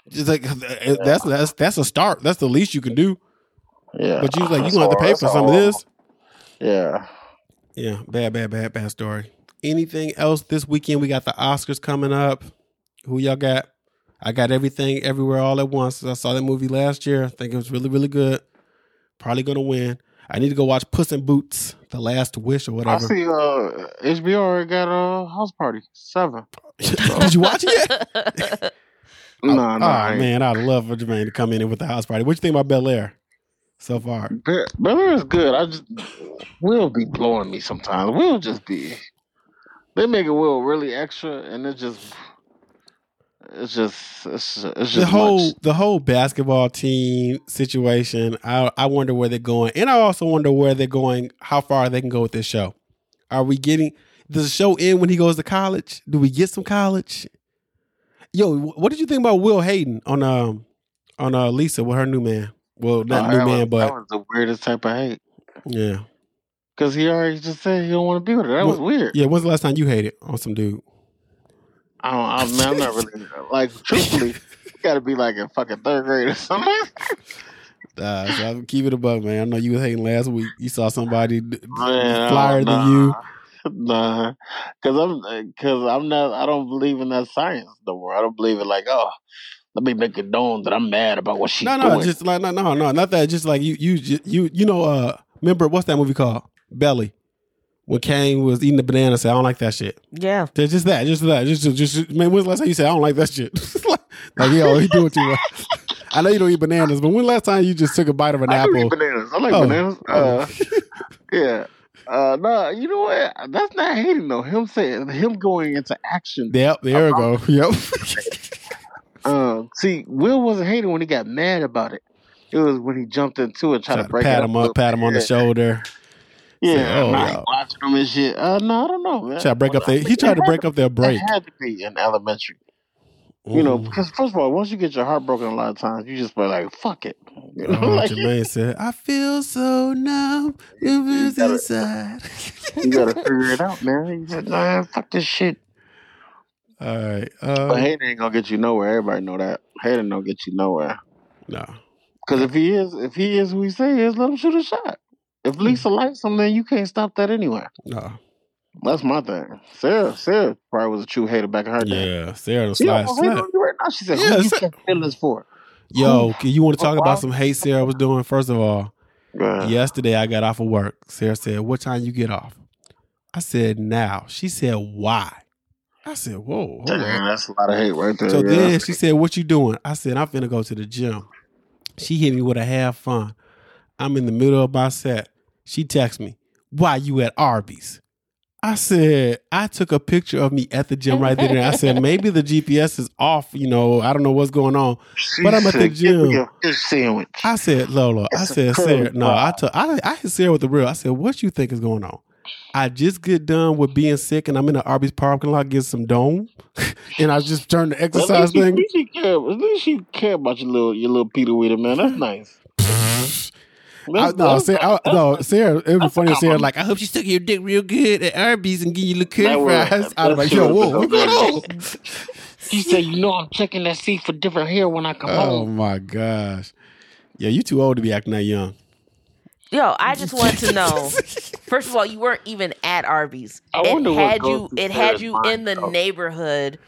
[SPEAKER 1] Just like that's that's that's a start. That's the least you can do.
[SPEAKER 3] Yeah.
[SPEAKER 1] But you was like, you gonna have to pay for some of this.
[SPEAKER 3] Yeah.
[SPEAKER 1] Yeah, bad, bad, bad, bad story. Anything else this weekend? We got the Oscars coming up. Who y'all got? I got everything everywhere all at once. I saw that movie last year. I think it was really, really good. Probably gonna win. I need to go watch Puss in Boots, The Last Wish or whatever.
[SPEAKER 3] I see uh HBO already got a house party. Seven.
[SPEAKER 1] Did you watch it yet?
[SPEAKER 3] No,
[SPEAKER 1] oh,
[SPEAKER 3] no. I
[SPEAKER 1] oh, man, I'd love for Jermaine to come in with the house party. What you think about Bel Air so far?
[SPEAKER 3] Be- Bel Air is good. I just Will be blowing me sometimes. Will just be they make it Will really extra and it just it's just it's, it's just
[SPEAKER 1] the whole
[SPEAKER 3] much.
[SPEAKER 1] the whole basketball team situation. I I wonder where they're going, and I also wonder where they're going. How far they can go with this show? Are we getting? Does the show end when he goes to college? Do we get some college? Yo, what did you think about Will Hayden on um on uh Lisa with her new man? Well, not
[SPEAKER 3] Oh,
[SPEAKER 1] new man,
[SPEAKER 3] was,
[SPEAKER 1] but
[SPEAKER 3] that was the weirdest type of hate.
[SPEAKER 1] yeah,
[SPEAKER 3] Because he already just said he don't want to be with her. That was weird.
[SPEAKER 1] yeah. When's the last time you hated on some dude?
[SPEAKER 3] I don't. I, man, I'm not really like. Truthfully, got to be like a fucking third grade or something.
[SPEAKER 1] Uh, so I'm keep it above, man. I know you was hating last week. You saw somebody
[SPEAKER 3] Man,
[SPEAKER 1] flyer
[SPEAKER 3] nah,
[SPEAKER 1] than you.
[SPEAKER 3] Nah, because I'm because I'm not. I don't believe in that science no more. I don't believe in like oh, let me make it known that I'm mad about what she's doing.
[SPEAKER 1] No, no,
[SPEAKER 3] doing.
[SPEAKER 1] just like no, no, no, not that. Just like you, you, you, you know. Uh, remember what's that movie called? Belly. When Kane was eating the banana, said, "I don't like that shit."
[SPEAKER 2] Yeah.
[SPEAKER 1] Just, just that, just that, just, just, just. Man, when's the last time you said, "I don't like that shit"? like, yo, he do it too much. I know you don't eat bananas, but when last time you just took a bite of an
[SPEAKER 3] I do eat
[SPEAKER 1] apple?
[SPEAKER 3] bananas. I like
[SPEAKER 1] Oh,
[SPEAKER 3] bananas. Uh, yeah. Uh, no, you know what? That's not hating though. Him saying him going into action.
[SPEAKER 1] Yep, there we go. Yep.
[SPEAKER 3] Um, see, Will wasn't hating when he got mad about it. It was when he jumped into it, trying
[SPEAKER 1] Try
[SPEAKER 3] to
[SPEAKER 1] to
[SPEAKER 3] break
[SPEAKER 1] pat
[SPEAKER 3] it
[SPEAKER 1] him
[SPEAKER 3] a
[SPEAKER 1] up, pat him on the shoulder.
[SPEAKER 3] Yeah,
[SPEAKER 1] oh, yeah.
[SPEAKER 3] watching him and shit. Uh, no, I don't know, man.
[SPEAKER 1] Try to break up their. He tried to break up their break.
[SPEAKER 3] It had to be in elementary. You know, because first of all, once you get your heart broken a lot of times, you just be like, "Fuck it." You know,
[SPEAKER 1] Oh,
[SPEAKER 3] like,
[SPEAKER 1] Jermaine said, "I feel so numb, it
[SPEAKER 3] gotta-
[SPEAKER 1] inside."
[SPEAKER 3] you gotta figure it out, man. You said, "Nah, fuck this shit."
[SPEAKER 1] All right.
[SPEAKER 3] But
[SPEAKER 1] Um,
[SPEAKER 3] hating ain't gonna get you nowhere. Everybody know that. Hating don't get you nowhere.
[SPEAKER 1] no.
[SPEAKER 3] Because if he is, if he is who he say he is, let him shoot a shot. If Lisa likes him, then you can't stop that anyway.
[SPEAKER 1] No.
[SPEAKER 3] That's my thing. Sarah, Sarah probably was a true hater back in her day.
[SPEAKER 1] Yeah, Sarah the slide slap.
[SPEAKER 3] you right now. She said,
[SPEAKER 1] Yeah,
[SPEAKER 3] "Who you
[SPEAKER 1] Sa-
[SPEAKER 3] catch feelings for?"
[SPEAKER 1] Yo, can you want to talk about some hate Sarah was doing? First of all, yesterday I got off of work. Sarah said, "What time you get off?" I said, "Now." She said, "Why?" I said, "Whoa,
[SPEAKER 3] Damn,
[SPEAKER 1] on."
[SPEAKER 3] that's a lot of hate right there.
[SPEAKER 1] So
[SPEAKER 3] yeah.
[SPEAKER 1] then she said, "What you doing?" I said, "I'm finna go to the gym." She hit me with a have fun. I'm in the middle of my set. She texts me, "Why you at Arby's?" I said, I took a picture of me at the gym right there. And I said, maybe the GPS is off. You know, I don't know what's going on.
[SPEAKER 3] She
[SPEAKER 1] but I'm at the
[SPEAKER 3] said, "Give
[SPEAKER 1] gym.
[SPEAKER 3] sandwich.
[SPEAKER 1] I said, Lola, I
[SPEAKER 3] It's a
[SPEAKER 1] said, Sarah, no, I
[SPEAKER 3] fry.
[SPEAKER 1] took, I, I hit Sarah with the real. I said, what you think is going on? I just get done with being sick and I'm in the Arby's parking lot getting some dome. and I just turned the
[SPEAKER 3] At
[SPEAKER 1] exercise
[SPEAKER 3] least, you, at
[SPEAKER 1] thing.
[SPEAKER 3] least you care. At least you care about your little your little Peter Weeder, man. That's nice.
[SPEAKER 1] I, no, Sarah, I, no, Sarah, it was
[SPEAKER 3] that's a
[SPEAKER 1] funny. Sarah,
[SPEAKER 3] compliment.
[SPEAKER 1] like, I hope you stuck your dick real good at Arby's and give you little
[SPEAKER 3] That
[SPEAKER 1] curly fries. I was
[SPEAKER 3] that
[SPEAKER 1] like, yo,
[SPEAKER 3] would've
[SPEAKER 1] whoa,
[SPEAKER 3] been
[SPEAKER 1] what's going on?
[SPEAKER 3] She said, "You know, I'm checking that seat for different hair when I come
[SPEAKER 1] Oh
[SPEAKER 3] home."
[SPEAKER 1] Oh my gosh. Yeah, you too old to be acting that young.
[SPEAKER 2] Yo, I just want to know. First of all, you weren't even at Arby's.
[SPEAKER 3] I
[SPEAKER 2] it
[SPEAKER 3] wonder what
[SPEAKER 2] had
[SPEAKER 3] goes
[SPEAKER 2] you. It had you in the
[SPEAKER 3] though.
[SPEAKER 2] neighborhood,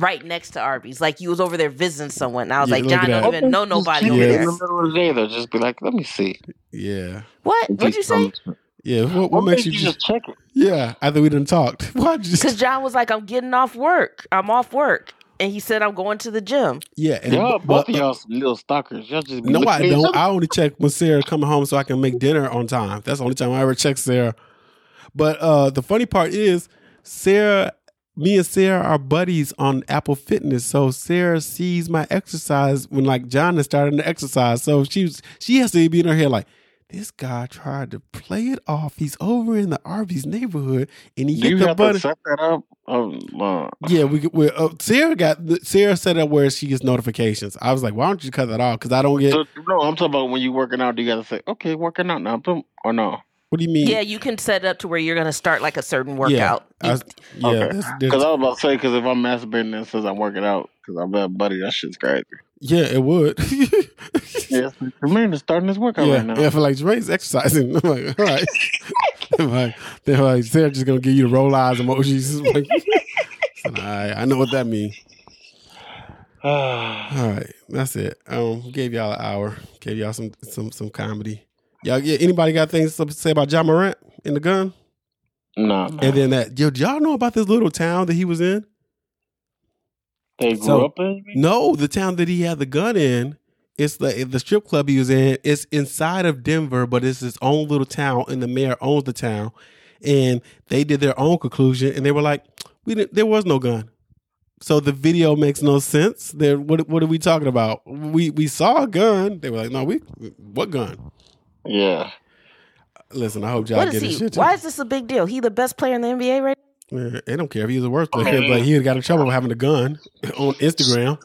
[SPEAKER 2] right next to Arby's. Like you was over there visiting someone. And I was
[SPEAKER 1] Yeah,
[SPEAKER 2] like, Jon
[SPEAKER 1] that.
[SPEAKER 2] don't even know nobody
[SPEAKER 3] check
[SPEAKER 2] over
[SPEAKER 3] it
[SPEAKER 1] Yes.
[SPEAKER 3] in
[SPEAKER 2] there.
[SPEAKER 3] the middle of the day, though. Just be like, "Let me see."
[SPEAKER 1] Yeah.
[SPEAKER 2] What? What'd you say?
[SPEAKER 1] Yeah. What, what
[SPEAKER 3] What
[SPEAKER 1] makes
[SPEAKER 3] makes
[SPEAKER 1] you
[SPEAKER 3] you
[SPEAKER 1] just,
[SPEAKER 3] just check it?
[SPEAKER 1] yeah, after we done talked. Why'd
[SPEAKER 2] Because
[SPEAKER 1] just,
[SPEAKER 2] Jon was like, I'm getting off work. I'm off work, and he said I'm going to the gym.
[SPEAKER 1] yeah. And,
[SPEAKER 3] Y'all,
[SPEAKER 1] but-
[SPEAKER 3] both of y'all, some little stalkers. Y'all just be
[SPEAKER 1] No, I don't. I only check when Sarah coming home so I can make dinner on time. That's the only time I ever check Sarah. But uh the funny part is Sarah, me and Sarah are buddies on Apple Fitness. So Sarah sees my exercise when like Jon is starting to exercise. So she's she has to be in her head like, this guy tried to play it off. He's over in the Arby's neighborhood and he
[SPEAKER 3] Do
[SPEAKER 1] hit the button.
[SPEAKER 3] to set that up? Um, uh,
[SPEAKER 1] Yeah, we we uh, Sarah got Sarah set up where she gets notifications. I was like, why don't you cut that off? Because I don't get.
[SPEAKER 3] so, no, I'm talking about when you working out. Do you got to say, "Okay, working out now," boom, or no?
[SPEAKER 1] What do you mean?
[SPEAKER 2] Yeah, you can set it up to where you're going to start like a certain workout.
[SPEAKER 1] Yeah, I was- yeah.
[SPEAKER 3] Okay. Because I was about to say, because if I'm masturbating and it says I'm working out, because I'm a buddy, that shit's crazy.
[SPEAKER 1] Yeah, it would.
[SPEAKER 3] Yes, Jermaine is starting his workout
[SPEAKER 1] yeah,
[SPEAKER 3] right now.
[SPEAKER 1] yeah. I feel like Jermaine's exercising. I'm like, all right. they're like, they're like, Sarah just gonna give you the roll eyes emojis. Like, all right, I know what that means. All right, that's it. Um, gave y'all an hour. Gave y'all some some some comedy. Y'all, yeah, anybody got things to say about Ja Morant in the gun?
[SPEAKER 3] no,
[SPEAKER 1] And then that, yo, do y'all know about this little town that he was in?
[SPEAKER 3] they grew
[SPEAKER 1] So-
[SPEAKER 3] up in.
[SPEAKER 1] No, the town that he had the gun in. It's the the strip club he was in. It's inside of Denver, but it's his own little town, and the mayor owns the town. And they did their own conclusion, and they were like, "We didn't. There was no gun." So the video makes no sense. There, what what are we talking about? We we saw a gun. They were like, "No, we what gun?"
[SPEAKER 3] Yeah,
[SPEAKER 1] Listen, I hope y'all
[SPEAKER 2] What
[SPEAKER 1] get
[SPEAKER 2] is
[SPEAKER 1] this
[SPEAKER 2] he?
[SPEAKER 1] shit.
[SPEAKER 2] Why is this a big deal? He the best player in the NBA right
[SPEAKER 1] Yeah, they don't care if he's the worst player, but he got in trouble for having a gun on Instagram.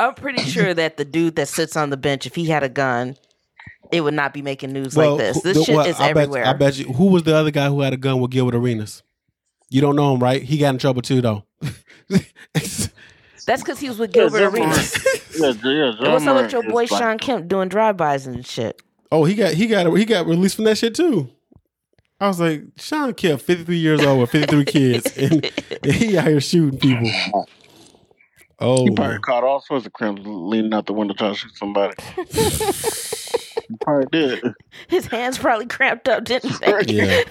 [SPEAKER 2] I'm pretty sure that the dude that sits on the bench, if he had a gun, it would not be making news
[SPEAKER 1] Well,
[SPEAKER 2] like this. This
[SPEAKER 1] the-
[SPEAKER 2] shit
[SPEAKER 1] well,
[SPEAKER 2] is
[SPEAKER 1] I
[SPEAKER 2] everywhere.
[SPEAKER 1] Bet, I bet you. Who was the other guy who had a gun with Gilbert Arenas? You don't know him, right? He got in trouble too, though.
[SPEAKER 2] That's because he was with Gilbert
[SPEAKER 3] Yeah,
[SPEAKER 2] Arenas.
[SPEAKER 3] yeah, yeah.
[SPEAKER 2] And what's up with your boy Shawn Kemp doing drive-bys and shit?
[SPEAKER 1] Oh, he got he got he got released from that shit too. I was like, Shawn Kemp, fifty three years old with fifty three kids, and, and he out here shooting people. Oh,
[SPEAKER 3] He probably
[SPEAKER 1] man.
[SPEAKER 3] caught all sorts of crimps leaning out the window trying to shoot somebody. he probably did.
[SPEAKER 2] His hands probably cramped up, didn't they?
[SPEAKER 1] yeah.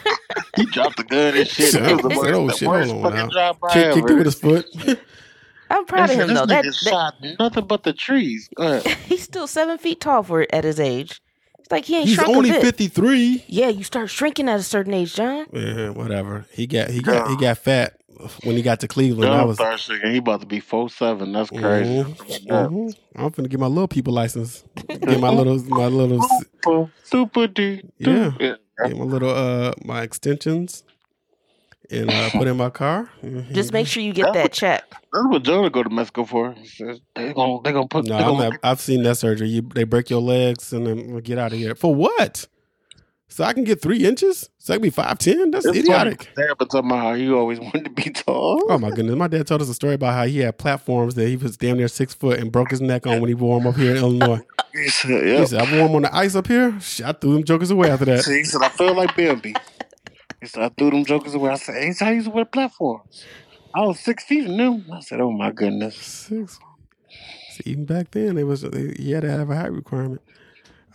[SPEAKER 3] He dropped the gun and shit. It was the
[SPEAKER 1] Said, oh,
[SPEAKER 3] worst,
[SPEAKER 1] shit,
[SPEAKER 3] the worst
[SPEAKER 1] hold on
[SPEAKER 3] fucking
[SPEAKER 1] now.
[SPEAKER 3] job I
[SPEAKER 1] Kick, kicked it with his foot.
[SPEAKER 2] I'm proud of him though. That, that-
[SPEAKER 3] shot nothing but the trees. Uh,
[SPEAKER 2] He's still seven feet tall for at his age. It's like he ain't
[SPEAKER 1] He's
[SPEAKER 2] shrunk
[SPEAKER 1] only
[SPEAKER 2] a bit.
[SPEAKER 1] fifty three.
[SPEAKER 2] Yeah, you start shrinking at a certain age, Jon.
[SPEAKER 1] Yeah, whatever. He got he got he got fat when he got to Cleveland. I was
[SPEAKER 3] started shaking. He about to be four seven. That's crazy.
[SPEAKER 1] Mhm, mhm. I'm finna get my little people license. Get my little my little
[SPEAKER 3] Super, super D.
[SPEAKER 1] Yeah.
[SPEAKER 3] yeah.
[SPEAKER 1] get my little uh my extensions and uh put in my car. Mhm.
[SPEAKER 2] Just make sure you get that check.
[SPEAKER 3] That's what Jonah go to Mexico for. He says they gonna they gonna put.
[SPEAKER 1] No,
[SPEAKER 3] they
[SPEAKER 1] I'm
[SPEAKER 3] gonna,
[SPEAKER 1] not, I've seen that surgery. You, they break your legs and then get out of here. For what? So I can get three inches? So I can be five ten? That's
[SPEAKER 3] It's
[SPEAKER 1] idiotic.
[SPEAKER 3] funny. Dad been talking about how you always wanted to be tall.
[SPEAKER 1] Oh my goodness! My dad told us a story about how he had platforms that he was damn near six foot and broke his neck on when he wore them up here in Illinois.
[SPEAKER 3] He said,
[SPEAKER 1] He said, "I wore them on the ice up here. I threw them jokers away after that."
[SPEAKER 3] He said, "I feel like Bambi." Said, "I threw them jokers away." I said, "He said I used to wear platforms. I was six feet in them." I said, "Oh my goodness."
[SPEAKER 1] Six. See, even back then, it was they, you had to have a height requirement.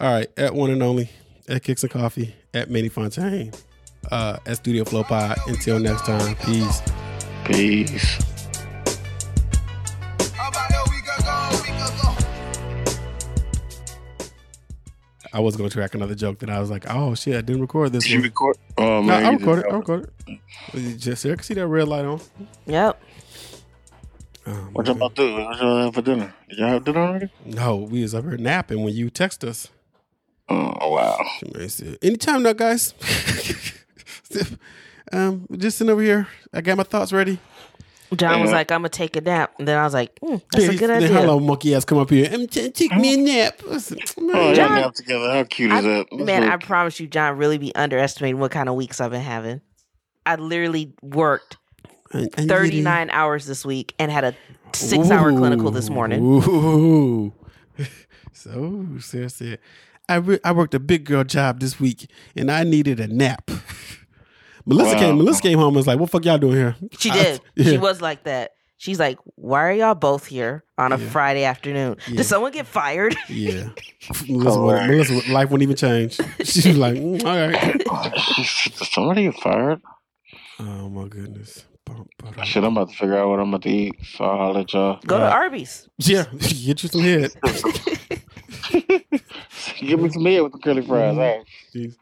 [SPEAKER 1] All right, at one and only at Kicks and Coffee at Manny Fontaine uh, at Studio Flow Pod. Until next time, peace.
[SPEAKER 3] Peace.
[SPEAKER 1] I was going to crack another joke that I was like, oh shit, I didn't record this.
[SPEAKER 3] Did you
[SPEAKER 1] one.
[SPEAKER 3] record? Oh
[SPEAKER 1] No,
[SPEAKER 3] man,
[SPEAKER 1] I
[SPEAKER 3] you
[SPEAKER 1] recorded.
[SPEAKER 3] just-
[SPEAKER 1] I recorded. it. Just I can see that red light on.
[SPEAKER 2] Yep.
[SPEAKER 1] Oh,
[SPEAKER 3] What y'all about to do? What y'all have for dinner? Did y'all have dinner already?
[SPEAKER 1] No, we was up here napping when you text us.
[SPEAKER 3] Oh wow.
[SPEAKER 1] Anytime now, guys. um, just sitting over here. I got my thoughts ready.
[SPEAKER 2] Jon was like, "I'm gonna take a nap," and then I was like, mm, "That's
[SPEAKER 1] Yeah,
[SPEAKER 2] a good idea."
[SPEAKER 1] Hello, monkey ass, come up here. I'm take me a nap.
[SPEAKER 3] Oh,
[SPEAKER 1] "Man."
[SPEAKER 3] y'all
[SPEAKER 2] Jon-
[SPEAKER 3] nap together. How cute is
[SPEAKER 2] I-
[SPEAKER 3] that? That's
[SPEAKER 2] man,
[SPEAKER 3] so
[SPEAKER 2] I promise you, Jon really be underestimating what kind of weeks I've been having. I literally worked
[SPEAKER 1] I- I
[SPEAKER 2] 39 hours this week and had a six hour clinical this morning.
[SPEAKER 1] Ooh. so seriously, I re- I worked a big girl job this week, and I needed a nap. Melissa
[SPEAKER 3] Wow.
[SPEAKER 1] came. Melissa came home and was like, "What fuck y'all doing here?"
[SPEAKER 2] She
[SPEAKER 1] I-
[SPEAKER 2] did.
[SPEAKER 1] yeah.
[SPEAKER 2] She was like that. She's like, "Why are y'all both here on a
[SPEAKER 1] Yeah.
[SPEAKER 2] Friday afternoon?
[SPEAKER 1] Yeah.
[SPEAKER 2] Did someone get fired?"
[SPEAKER 1] Yeah, Melissa, wouldn't- Melissa, life wouldn't even change. She was like, "Mm, "All right."
[SPEAKER 3] Did somebody get fired?
[SPEAKER 1] Oh my goodness. Bum.
[SPEAKER 3] Shit, I'm about to figure out what I'm about to eat. So I'll let y'all.
[SPEAKER 2] Go to Arby's.
[SPEAKER 1] Yeah, get you some head.
[SPEAKER 3] Give me some head with the curly fries. All right.
[SPEAKER 1] Jeez.